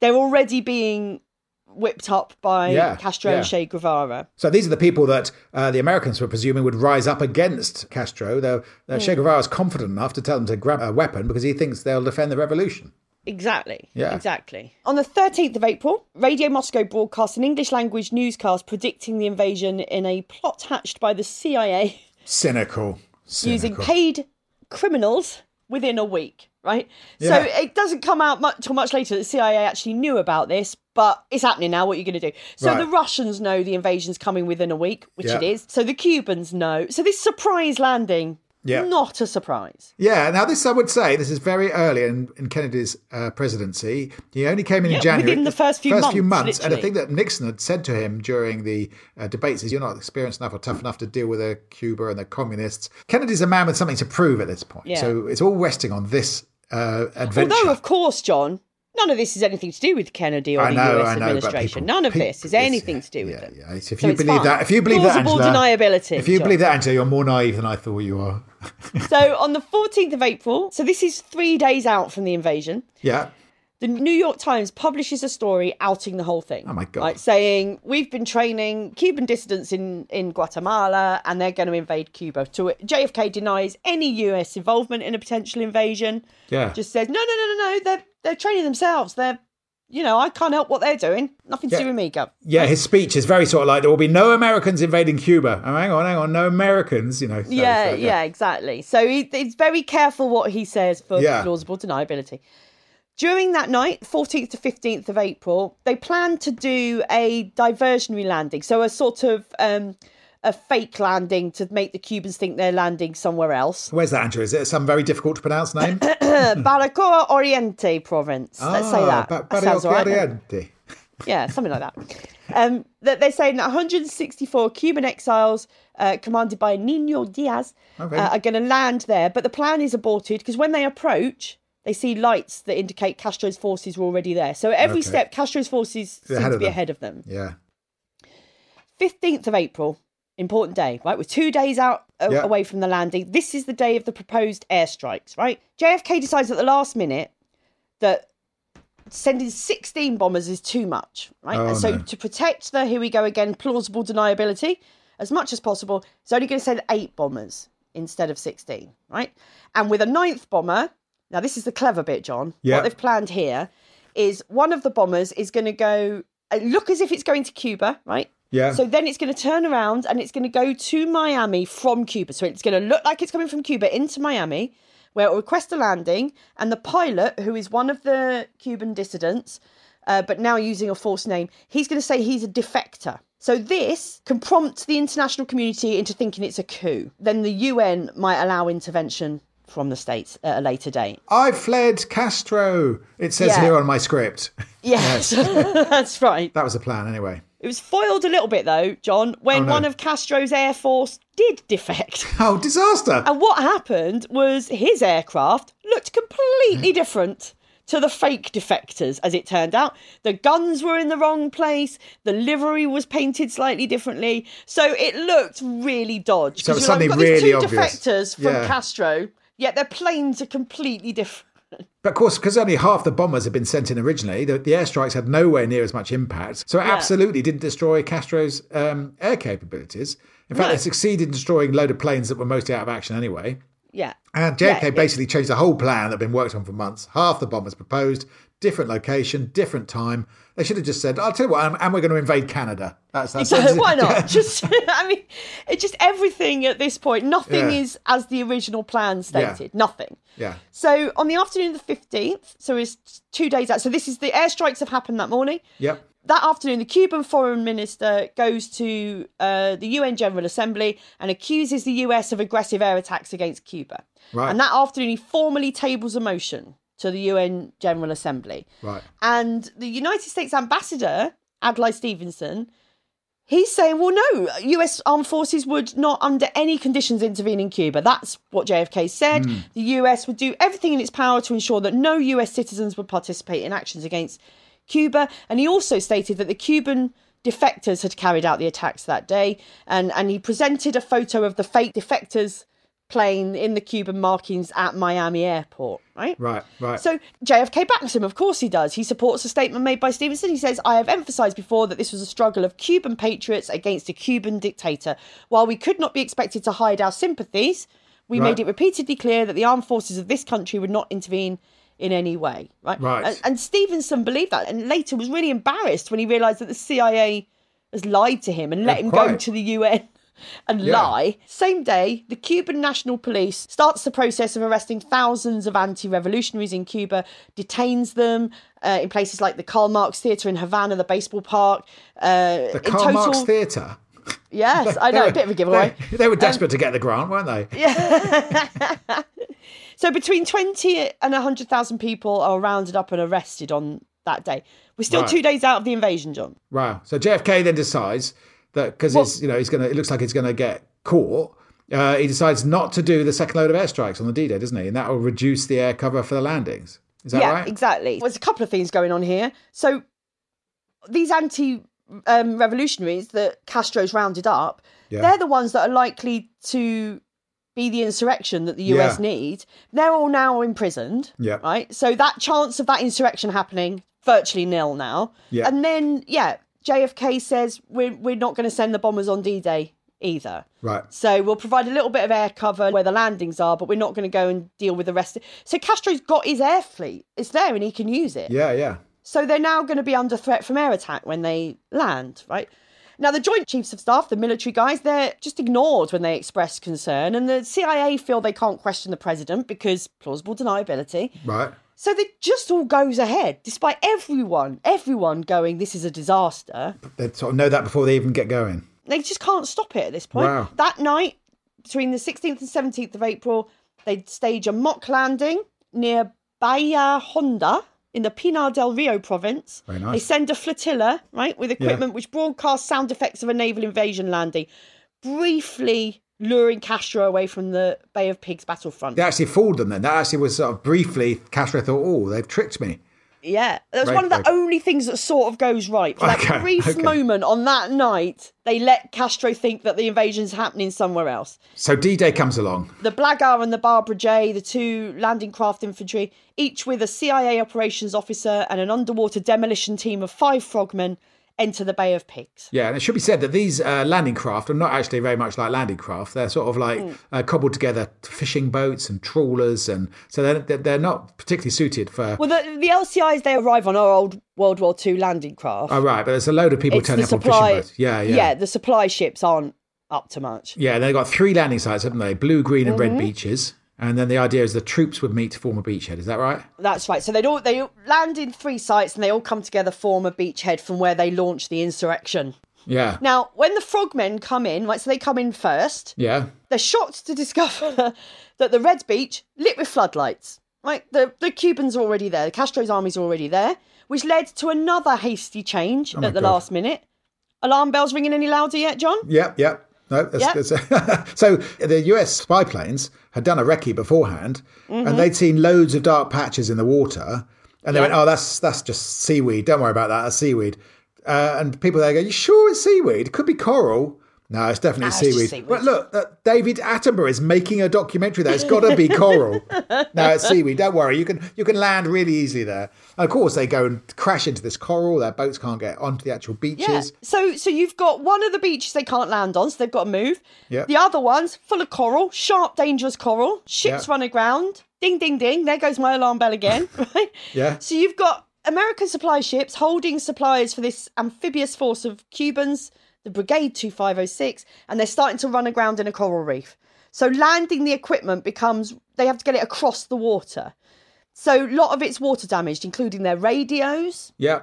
they're already being whipped up by Yeah, Castro yeah. and Che Guevara. So these are the people that uh, the Americans were presuming would rise up against Castro. Though uh, Che Guevara is confident enough to tell them to grab a weapon because he thinks they'll defend the revolution. Exactly. Yeah. Exactly. On the 13th of April, Radio Moscow broadcast an English language newscast predicting the invasion in a plot hatched by the CIA Cynical. using paid criminals within a week, right? Yeah. So it doesn't come out much till much later the CIA actually knew about this, but it's happening now. What are you going to do? So Right. the Russians know the invasion's coming within a week, which Yeah. it is. So the Cubans know. So this surprise landing, Yeah. not a surprise. Yeah, now this I would say this is very early in, in Kennedy's uh, presidency. He only came in in January, within the first few few months, months. And I literally. think that Nixon had said to him during the uh, debates is, "You're not experienced enough or tough enough to deal with Cuba and the communists." Kennedy's a man with something to prove at this point, Yeah. so it's all resting on this uh, adventure. Although, of course, John, none of this has anything to do with Kennedy or I the know, US know, administration. people- none of this has it's- anything to do with yeah, them. yeah. If So you it's believe fine. that, if you believe that, Plausible Angela, deniability, if you John. believe that, Angela, you're more naive than I thought you are. So on the 14th of April, so this is three days out from the invasion, yeah, the New York Times publishes a story outing the whole thing. Oh my God. Right, saying we've been training Cuban dissidents in, in Guatemala and they're going to invade Cuba. To it, JFK denies any US involvement in a potential invasion. yeah. Just says no, no, no, no, no. They're they're training themselves. They're you know I can't help what they're doing. Nothing to Yeah. do with me, Gov. Yeah, his speech is very sort of like there will be no Americans invading Cuba. Oh, hang on, hang on, no Americans. You know. so- yeah, so, yeah, exactly. So he, he's very careful what he says for Yeah. plausible deniability. During that night, 14th to 15th of April, they plan to do a diversionary landing. So a sort of um, a fake landing to make the Cubans think they're landing somewhere else. Where's that, Andrew? Is it some very difficult to pronounce name? Baracoa Oriente province. Let's say that. Ah, Ba- that sounds right. Oriente. yeah, something like that. Um, that they're saying that 164 Cuban exiles, uh, commanded by Nino Diaz, Okay. uh, are going to land there. But the plan is aborted because when they approach, they see lights that indicate Castro's forces were already there. So at every Okay. step, Castro's forces seem to be them. ahead of them. Yeah. 15th of April, important day, right? We're two days out a- Yeah. away from the landing. This is the day of the proposed airstrikes, right? JFK decides at the last minute that sending 16 bombers is too much, right? Oh, and so no. to protect the, here we go again, plausible deniability as much as possible, it's only going to send eight bombers instead of 16, right? And with a ninth bomber, now this is the clever bit, John. Yeah. What they've planned here is one of the bombers is going to go, uh, look as if it's going to Cuba, right? Yeah. So then it's going to turn around and it's going to go to Miami from Cuba. So it's going to look like it's coming from Cuba into Miami, where it will request a landing. And the pilot, who is one of the Cuban dissidents, uh, but now using a false name, he's going to say he's a defector. So this can prompt the international community into thinking it's a coup. Then the UN might allow intervention from the states at a later date. I fled Castro. It says Yeah. here on my script. Yes, that's right. That was the plan, anyway. It was foiled a little bit though, John, when Oh, no. one of Castro's air force did defect. Oh, disaster! And what happened was his aircraft looked completely mm-hmm. different to the fake defectors, as it turned out. The guns were in the wrong place, the livery was painted slightly differently, so it looked really dodgy. So it 'Cause was you're like, suddenly "We've got these really two obvious." defectors from Yeah. Castro, yet their planes are completely different. But of course, because only half the bombers had been sent in originally, the, the airstrikes had nowhere near as much impact. So it Yeah. absolutely didn't destroy Castro's um, air capabilities. In fact, No. they succeeded in destroying a load of planes that were mostly out of action anyway. Yeah. And JFK it- basically changed the whole plan that had been worked on for months. Half the bombers proposed, different location, different time. They should have just said, "I'll tell you what, and, and we're going to invade Canada." That's that's So why not? Just, I mean, it's just everything at this point. Nothing Yeah. is as the original plan stated. Nothing. Yeah. So on the afternoon of the fifteenth, so it's two days out. So this is the airstrikes have happened that morning. Yep. That afternoon, the Cuban foreign minister goes to uh, the UN General Assembly and accuses the US of aggressive air attacks against Cuba. Right. And that afternoon, he formally tables a motion to the UN General Assembly. Right. And the United States ambassador, Adlai Stevenson, he's saying, well, no, US armed forces would not under any conditions intervene in Cuba. That's what JFK said. Hmm. The US would do everything in its power to ensure that no US citizens would participate in actions against Cuba. And he also stated that the Cuban defectors had carried out the attacks that day. And, and he presented a photo of the fake defectors plane in the Cuban markings at Miami airport, right? Right. Right. So JFK backs him. Of course he does. He supports a statement made by Stevenson. He says, I have emphasised before that this was a struggle of Cuban patriots against a Cuban dictator. While we could not be expected to hide our sympathies, we Right. made it repeatedly clear that the armed forces of this country would not intervene in any way. Right. Right. And, and Stevenson believed that and later was really embarrassed when he realised that the CIA has lied to him and let him go to the UN and Yeah. lie. Same day, the Cuban National Police starts the process of arresting thousands of anti revolutionaries in Cuba, detains them uh, in places like the Karl Marx Theatre in Havana, the baseball park. Uh, the in Karl Marx Theatre. Yes, I know, a bit of a giveaway. They, they were desperate to get the grant, weren't they? Yeah. So between 20 and 100,000 people are rounded up and arrested on that day. We're still Right. two days out of the invasion, John. Wow. So JFK then decides that because he's you know he's gonna it looks like he's gonna get caught. Uh, he decides not to do the second load of airstrikes on the D-Day, doesn't he? And that will reduce the air cover for the landings. Is that yeah, right? exactly. There's a couple of things going on here. So these anti um, revolutionaries that Castro's rounded up, Yeah. they're the ones that are likely to be the insurrection that the US Yeah. need. They're all now imprisoned. Yeah. Right. So that chance of that insurrection happening virtually nil now. Yeah. And then yeah, JFK says we're we're not going to send the bombers on D-Day either. Right. So we'll provide a little bit of air cover where the landings are, but we're not going to go and deal with the rest. So Castro's got his air fleet. It's there and he can use it. Yeah, yeah. So they're now going to be under threat from air attack when they land, right? Now, the Joint Chiefs of Staff, the military guys, they're just ignored when they express concern, and the CIA feel they can't question the president because plausible deniability. Right. So it just all goes ahead, despite everyone, everyone going, this is a disaster. They sort of know that before they even get going. They just can't stop it at this point. Wow. That night, between the 16th and 17th of April, they stage a mock landing near Bahia Honda in the Pinar del Rio province. Very nice. They send a flotilla, right, with equipment which broadcasts sound effects of a naval invasion landing, briefly luring Castro away from the Bay of Pigs battlefront. They actually fooled them then. That actually was sort of briefly, Castro thought, oh, they've tricked me. Yeah, that was Right, one of the only things that sort of goes right. For that Okay, brief okay. moment on that night, they let Castro think that the invasion's happening somewhere else. So D-Day comes along. the Blagar and the Barbara J, the two landing craft infantry, each with a CIA operations officer and an underwater demolition team of five frogmen, enter the Bay of Pigs. Yeah, and it should be said that these uh, landing craft are not actually very much like landing craft. They're sort of like uh, cobbled together fishing boats and trawlers, and so they're they're- not particularly suited for. Well, the, the LCIs they arrive on are old World War II landing craft. oh right, but there's a load of people it's turning up on fishing supply. boats. Yeah, yeah, yeah, the supply ships aren't up to much. Yeah, they've got three landing sites, haven't they? Blue, green, and Mm-hmm. red beaches. And then the idea is the troops would meet to form a beachhead. Is that right? That's right. So they all they land in three sites and they all come together, form a beachhead from where they launch the insurrection. Yeah. Now, when the frogmen come in, right, so they come in first. Yeah. they're shocked to discover that the Red Beach lit with floodlights. Right, the the Cubans are already there. The Castro's army's already there, which led to another hasty change Oh at the God. last minute. alarm bells ringing any louder yet, John? Yep, yep. No, that's, Yep. that's- so the US spy planes had done a recce beforehand, Mm-hmm. and they'd seen loads of dark patches in the water, and they Yeah. went, "Oh, that's that's just seaweed. Don't worry about that. That's seaweed." Uh, and people there go, "You sure it's seaweed? It could be coral." No, it's definitely No, it's seaweed. seaweed. But look, uh, David Attenborough is making a documentary there. It's got to be coral. no, it's seaweed. Don't worry. You can you can land really easily there. And of course, they go and crash into this coral. Their boats can't get onto the actual beaches. Yeah. So so you've got one of the beaches they can't land on, so they've got to move. Yeah. The other one's full of coral, sharp, dangerous coral. Ships Yeah. run aground. Ding ding ding. There goes my alarm bell again. Right. Yeah. So you've got American supply ships holding supplies for this amphibious force of Cubans, the Brigade 2506, and they're starting to run aground in a coral reef. So landing the equipment becomes they have to get it across the water. So a lot of it's water damaged, including their radios. Yeah.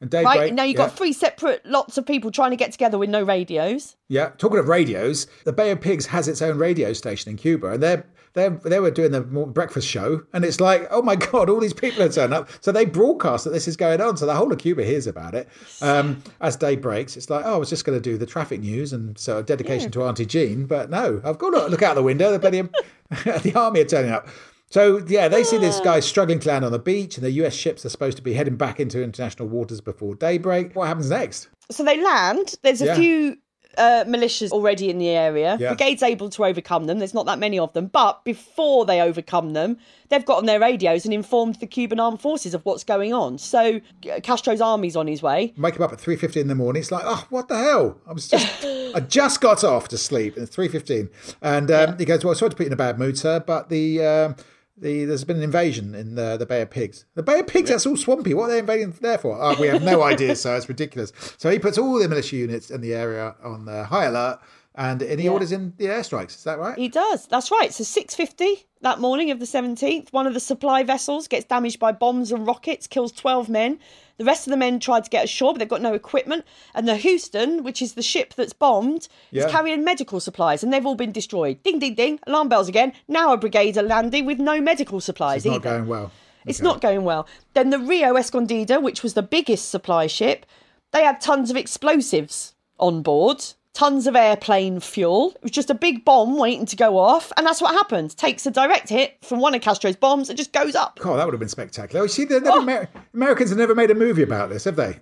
And daybreak. Right now, you've yeah. got three separate lots of people trying to get together with no radios. Yeah, talking of radios, the Bay of Pigs has its own radio station in Cuba, and they're they they were doing the breakfast show, and it's like, oh my god, all these people are turning up. So they broadcast that this is going on, so the whole of Cuba hears about it. Um, as day breaks, it's like, oh, I was just going to do the traffic news, and so a dedication to Auntie Jean, but no, I've got to look out the window. The bloody the army are turning up. So yeah, they see this guy struggling to land on the beach, and the U.S. ships are supposed to be heading back into international waters before daybreak. What happens next? So they land. There's a Yeah. few uh, militias already in the area. Yeah. Brigade's able to overcome them. There's not that many of them. But before they overcome them, they've got on their radios and informed the Cuban armed forces of what's going on. So Castro's army's on his way. wake him up at three fifteen in the morning. It's like, oh, what the hell? I was just, I just got off to sleep at three fifteen, and um, he goes, well, I sorry to put you in a bad mood, sir, but the. Um, the, there's been an invasion in the, the Bay of Pigs. The Bay of Pigs, that's all swampy. What are they invading there for? Oh, we have no idea, sir. It's ridiculous. So he puts all the militia units in the area on uh, high alert and, and he orders in the airstrikes. Is that right? He does. That's right. So 6:50 that morning of the 17th, one of the supply vessels gets damaged by bombs and rockets, kills 12 men. The rest of the men tried to get ashore, but they've got no equipment. And the Houston, which is the ship that's bombed, Yeah. is carrying medical supplies, and they've all been destroyed. Ding, ding, ding. Alarm bells again. Now a brigade are landing with no medical supplies It's not either. going well. It's Okay. not going well. Then the Rio Escondida, which was the biggest supply ship, they had tons of explosives on board, tons of airplane fuel. It was just a big bomb waiting to go off, and that's what happened. Takes a direct hit from one of Castro's bombs and just goes up. Oh, that would have been spectacular. Oh, see, they've Amer- Americans have never made a movie about this, have they?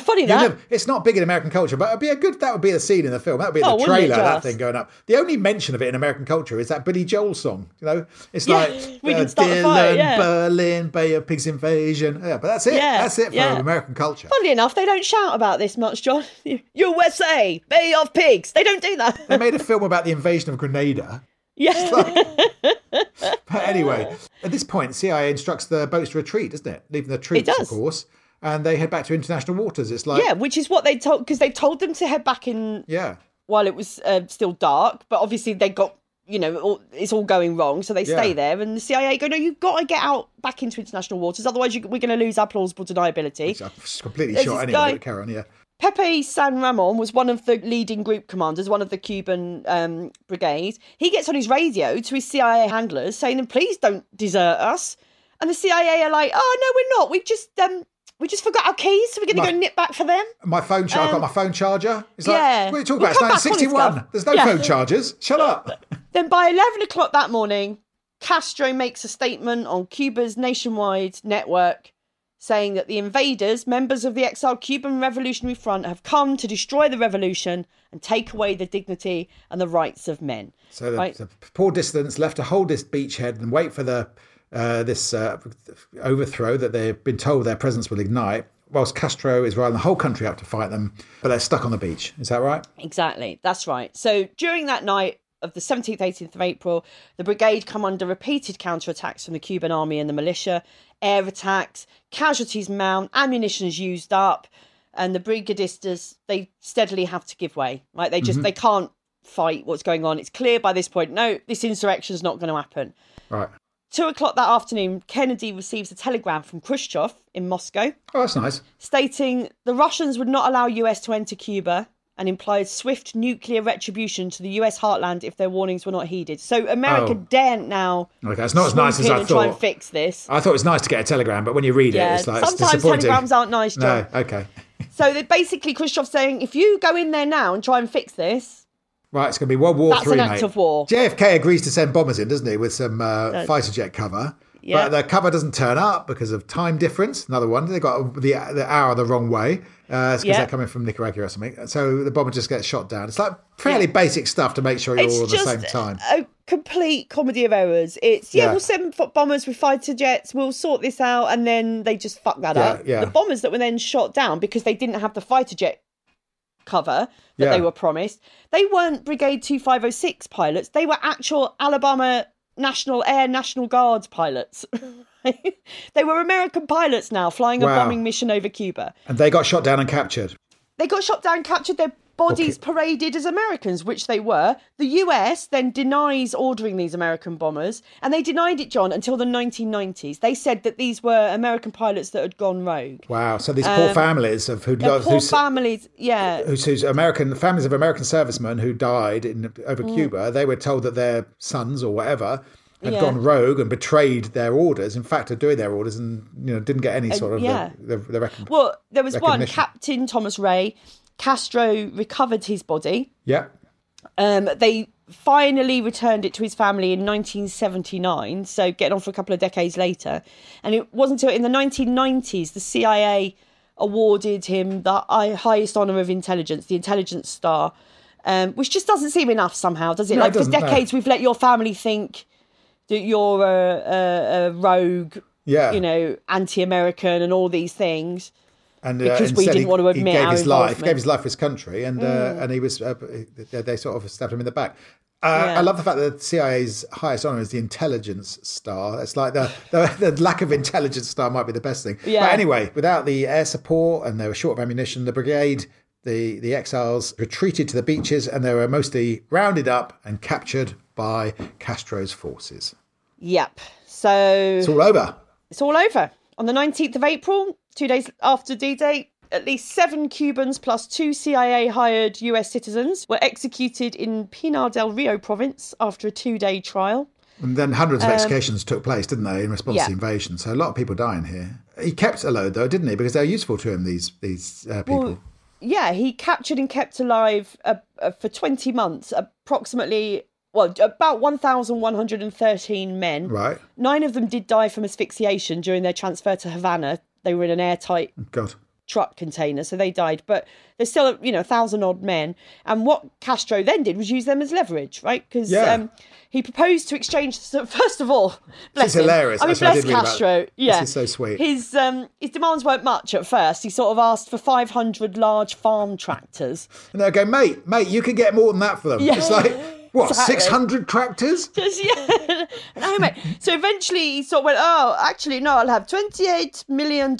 Funny You that. never- it's not big in American culture, but it'd be a good. That would be a scene in the film. That would be Oh, the trailer. That thing going up. The only mention of it in American culture is that Billy Joel song. You know, it's Yeah, like we uh, can start Dylan, fire, yeah. Berlin, Bay of Pigs invasion. Yeah, but that's it. Yeah, that's it for. American culture. Funny enough, they don't shout about this much, John. USA, Bay of Pigs. They don't do that. They made a film about the invasion of Grenada. yeah. But anyway, at this point, CIA instructs the boats to retreat, doesn't it? Leaving the troops, of does. course, and they head back to international waters. It's like, yeah, which is what they told, because they told them to head back in yeah. while it was uh, still dark, but obviously they got you know all, it's all going wrong, so they stay Yeah. there, and the CIA go, no, you've got to get out back into international waters, otherwise you, we're going to lose our plausible deniability. I'm completely There's shot anyway. guy- carry on, yeah. Pepe San Ramon was one of the leading group commanders, one of the Cuban um, brigade. He gets on his radio to his CIA handlers saying, "Please don't desert us." And the CIA are like, "Oh no, we're not. We just um, we just forgot our keys, so we're going to go nip back for them." My phone charger. I've got Um, my phone charger. It's yeah. like, what are you talking about? It's come back on it, 1961. There's no Yeah. phone chargers. Shut up. Then by 11 o'clock that morning, Castro makes a statement on Cuba's nationwide network saying that the invaders, members of the exiled Cuban Revolutionary Front, have come to destroy the revolution and take away the dignity and the rights of men. So the, Right. the poor dissidents left to hold this beachhead and wait for the uh, this uh, overthrow that they've been told their presence will ignite. Whilst Castro is riling the whole country up to fight them, but they're stuck on the beach. Is that right? Exactly, that's right. So during that night of the 17th, 18th of April, the brigade come under repeated counterattacks from the Cuban army and the militia, air attacks, casualties mount, ammunition's used up, and the brigadistas they steadily have to give way. Like they just they can't fight what's going on. It's clear by this point. No, this insurrection's not going to happen. Right. Two o'clock that afternoon, Kennedy receives a telegram from Khrushchev in Moscow Oh, that's nice. stating the Russians would not allow US to enter Cuba and implied swift nuclear retribution to the US heartland if their warnings were not heeded. So America Oh. daren't now Okay, it's not as nice as I and try and fix this. I thought it was nice to get a telegram, but when you read Yeah, it, it's like it's sometimes disappointing. telegrams aren't nice, John. No, okay. So basically Khrushchev saying, if you go in there now and try and fix this, Right, it's going to be World War That's Three, an act mate. of war. JFK agrees to send bombers in, doesn't he, with some uh, fighter jet cover. Yeah. But the cover doesn't turn up because of time difference. Another one. They got the the hour the wrong way. Uh, it's because Yeah. they're coming from Nicaragua or something. So the bomber just gets shot down. It's like fairly Yeah. basic stuff to make sure you're it's all at the same time. a complete comedy of errors. It's yeah, Yeah. we'll send bombers with fighter jets, we'll sort this out, and then they just fuck that up. yeah. The bombers that were then shot down because they didn't have the fighter jet cover that Yeah. they were promised. They weren't Brigade 2506 pilots. They were actual Alabama National Air National Guard pilots. they were American pilots now flying a bombing mission over Cuba. And they got shot down and captured. They got shot down, captured their bodies paraded as Americans, which they were. The US then denies ordering these American bombers, and they denied it, John, until the 1990s. They said that these were American pilots that had gone rogue. Wow. So these poor families of who Um, poor who's, families, yeah. who's, who's American families of American servicemen who died in over Mm. Cuba. They were told that their sons or whatever had Yeah. gone rogue and betrayed their orders. In fact, are doing their orders and you know didn't get any sort of yeah. the, the, the recon- Well, there was one, Captain Thomas Ray. Castro recovered his body. yeah. Um, they finally returned it to his family in 1979, so getting on for a couple of decades later. And it wasn't until in the 1990s the CIA awarded him the highest honour of intelligence, the Intelligence Star, um, which just doesn't seem enough somehow, does it? No, it like for doesn't, no. decades, we've let your family think that you're a, a, a rogue, Yeah. you know, anti-American, and all these things. And uh, Because we didn't he, want to admit he gave his life. Mm. gave his life for his country, and uh, and he was uh, they, they sort of stabbed him in the back. Uh, Yeah. I love the fact that the CIA's highest honor is the intelligence star. It's like the, the the lack of intelligence star might be the best thing. Yeah. But anyway, without the air support and they were short of ammunition, the brigade. The, the exiles retreated to the beaches and they were mostly rounded up and captured by Castro's forces. Yep. So It's all over. it's all over. On the 19th of April, two days after D Day, at least seven Cubans plus two CIA hired US citizens were executed in Pinar del Rio province after a two day trial. And then hundreds of executions took place, didn't they, in response Um, yeah. to the invasion? So a lot of people dying here. He kept a load, though, didn't he? Because they were useful to him. These these uh, people. Well, yeah, he captured and kept alive uh, uh, for 20 months approximately, well, about 1,113 men. right? Nine of them did die from asphyxiation during their transfer to Havana. They were in an airtight God. truck container, so they died. But there's still, you know, a thousand odd men. And what Castro then did was use them as leverage, right? Because Yeah. um, he proposed to exchange. So first of all, bless is him. hilarious. I mean, That's I bless about. Castro. This Yeah, is so sweet. His um, his demands weren't much at first. He sort of asked for 500 large farm tractors. And they'll go, mate, mate, you can get more than that for them. Yeah. It's like, what, Exactly. 600 tractors? Just, yeah. no, mate. So eventually he sort of went, oh, actually, no, I'll have $28 million,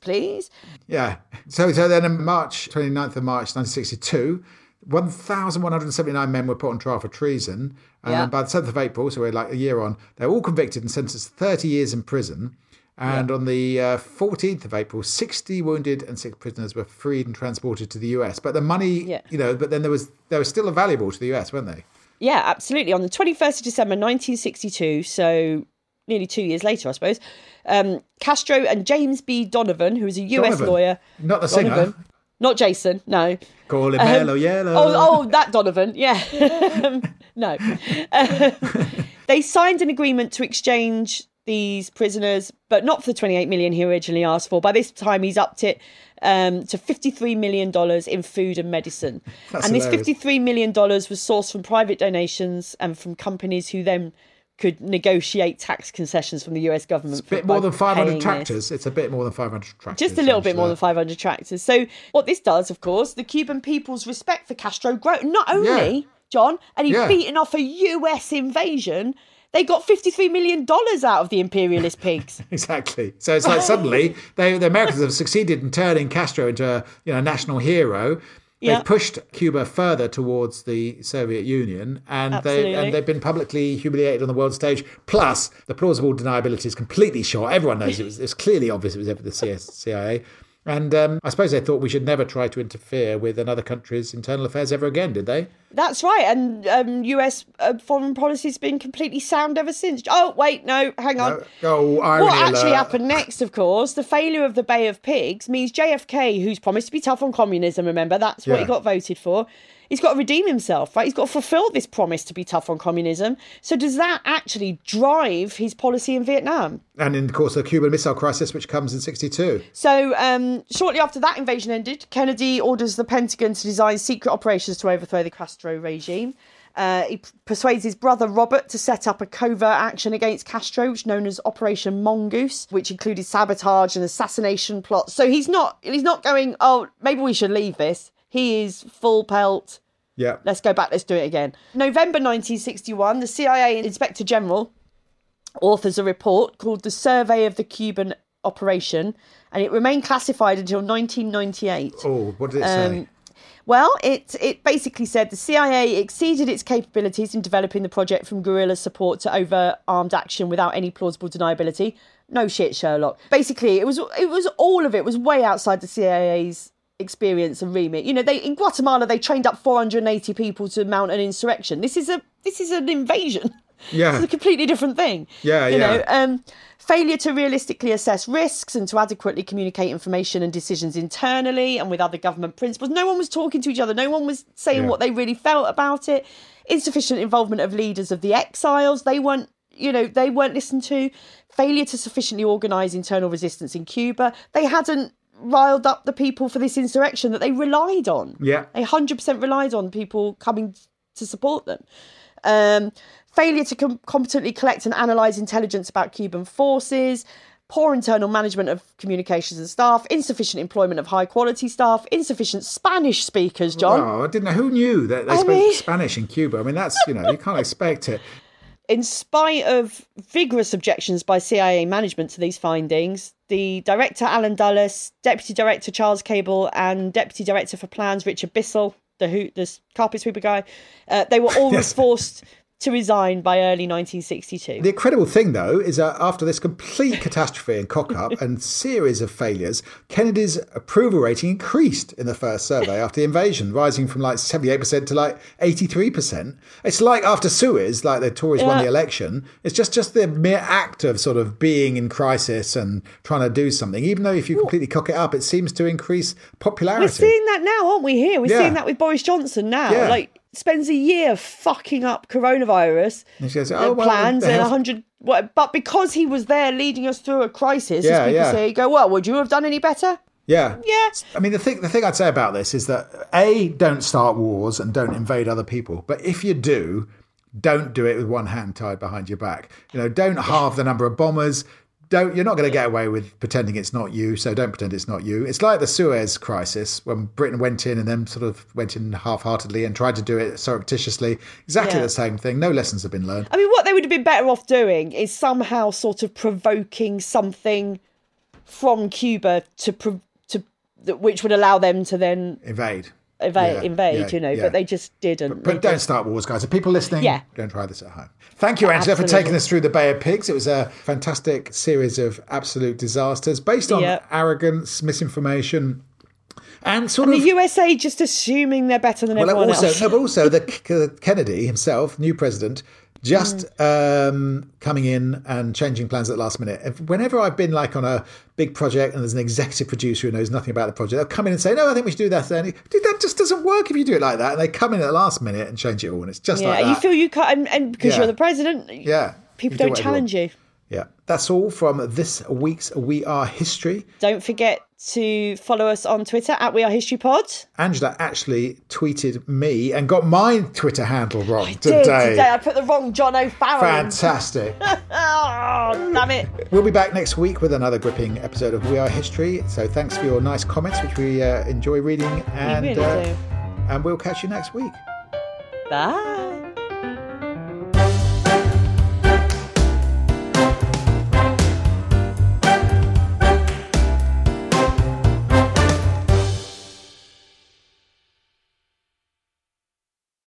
please. Yeah. So, so then in March, 29th of March 1962, 1,179 men were put on trial for treason. And Yeah. by the 7th of April, so we're like a year on, they're all convicted and sentenced to 30 years in prison. And on the uh, 14th of April, 60 wounded and six prisoners were freed and transported to the US. But the money, Yeah. you know, but then there was they were still valuable to the US, weren't they? Yeah, absolutely. On the 21st of December 1962, so nearly two years later, I suppose, um, Castro and James B. Donovan, who was a US Donovan. lawyer. Not the singer. Not Jason, no. Call him Mellow Yellow. Oh, oh, that Donovan, yeah. no. Um, they signed an agreement to exchange these prisoners, but not for the 28 million he originally asked for. By this time, he's upped it um, to 53 million dollars in food and medicine. That's and this 53 million dollars was sourced from private donations and from companies who then could negotiate tax concessions from the US government. a bit more than 500 tractors. tractors. It's a bit more than 500 tractors. Just a little bit more than 500 tractors. So, what this does, of course, the Cuban people's respect for Castro grow. Not only, Yeah. John, and he'd Yeah. beaten off a US invasion, they got $53 million out of the imperialist pigs. Exactly. So it's like suddenly they, the Americans have succeeded in turning Castro into a you know national hero. They've Yeah. pushed Cuba further towards the Soviet Union, and they, and they've been publicly humiliated on the world stage. Plus, the plausible deniability is completely shot. Everyone knows it was. It's clearly obvious it was the CIA. And um, I suppose they thought we should never try to interfere with another country's internal affairs ever again, did they? That's right, and um, U.S. Uh, foreign policy has been completely sound ever since. Oh, wait, no, hang on. Oh, irony What actually alert. happened next, of course, the failure of the Bay of Pigs means JFK, who's promised to be tough on communism, remember, that's what he got voted for. He's got to redeem himself, right? He's got to fulfill this promise to be tough on communism. So, does that actually drive his policy in Vietnam? And in, of course, of the Cuban Missile Crisis, which comes in 62. So, um, shortly after that invasion ended, Kennedy orders the Pentagon to design secret operations to overthrow the Castro regime. Uh, he persuades his brother Robert to set up a covert action against Castro, which known as Operation Mongoose, which included sabotage and assassination plots. So he's not he's not going, oh, maybe we should leave this. He is full pelt. Yeah. Let's go back. Let's do it again. November 1961, the CIA Inspector General authors a report called the Survey of the Cuban Operation, and it remained classified until 1998. Oh, what did it say? Um, Well, it it basically said the CIA exceeded its capabilities in developing the project from guerrilla support to over armed action without any plausible deniability. No shit, Sherlock. Basically, it was it was all of it was way outside the CIA's experience and remit. You know, they in Guatemala they trained up 480 people to mount an insurrection. This is a this is an invasion. Yeah. it's a completely different thing. Yeah, you yeah. know, um, failure to realistically assess risks and to adequately communicate information and decisions internally and with other government principles. No one was talking to each other. No one was saying Yeah. what they really felt about it. Insufficient involvement of leaders of the exiles. They weren't, you know, they weren't listened to. Failure to sufficiently organise internal resistance in Cuba. They hadn't riled up the people for this insurrection that they relied on. Yeah. They 100% relied on people coming to support them. Um, failure to com- competently collect and analyse intelligence about Cuban forces, poor internal management of communications and staff, insufficient employment of high quality staff, insufficient Spanish speakers, John. Oh, I didn't know. Who knew that they I spoke mean- Spanish in Cuba? I mean, that's, you know, you can't expect it. In spite of vigorous objections by CIA management to these findings, the director Allen Dulles, deputy director Charles Cabell, and deputy director for plans Richard Bissell, the who, the carpet sweeper guy, uh, they were all Yes. forced to resign by early 1962. The incredible thing, though, is that after this complete catastrophe and cock up and series of failures, Kennedy's approval rating increased in the first survey after the invasion, rising from like 78% to like 83%. It's like after Suez, like the Tories won the election. It's just, just the mere act of sort of being in crisis and trying to do something. Even though if you completely cock it up, it seems to increase popularity. We're seeing that now, aren't we? Here, we're Yeah. seeing that with Boris Johnson now. Yeah. Like, spends a year fucking up coronavirus And goes, "Oh, well, plans and a hundred. What, but because he was there leading us through a crisis, Yeah, as people yeah. say, go, well, would you have done any better? Yeah. Yeah. I mean, the thing, the thing I'd say about this is that A, don't start wars and don't invade other people. But if you do, don't do it with one hand tied behind your back. You know, don't halve the number of bombers. Don't, you're not going to get away with pretending it's not you, so don't pretend it's not you. It's like the Suez crisis when Britain went in and then sort of went in half heartedly and tried to do it surreptitiously. Exactly Yeah. the same thing. No lessons have been learned. I mean, what they would have been better off doing is somehow sort of provoking something from Cuba to to which would allow them to then Invade. Invade, Yeah, invade yeah, you know. yeah. But they just didn't. But They don't start wars, guys. If people listening, Yeah. don't try this at home. Thank you, Angela, for taking us through the Bay of Pigs. It was a fantastic series of absolute disasters based on Yeah. arrogance, misinformation, and sort the of. The USA just assuming they're better than well, everyone also, else. no, but also the Kennedy himself, new president, just Mm. um, coming in and changing plans at the last minute. If, whenever I've been like on a big project and there's an executive producer who knows nothing about the project, they'll come in and say, "No, I think we should do that." And dude, that just doesn't work if you do it like that. And they come in at the last minute and change it all, and it's just yeah, like that. you feel you can't, and, and because Yeah. you're the president, Yeah. people do don't challenge want. you. Yeah. That's all from this week's We Are History. Don't forget to follow us on Twitter at We Are History Pod. Angela actually tweeted me and got my Twitter handle wrong Did today. today I put the wrong John O'Farrell. Fantastic. Oh, damn it. we'll be back next week with another gripping episode of We Are History. So thanks for your nice comments, which we uh, enjoy reading. And, really uh, and we'll catch you next week. Bye.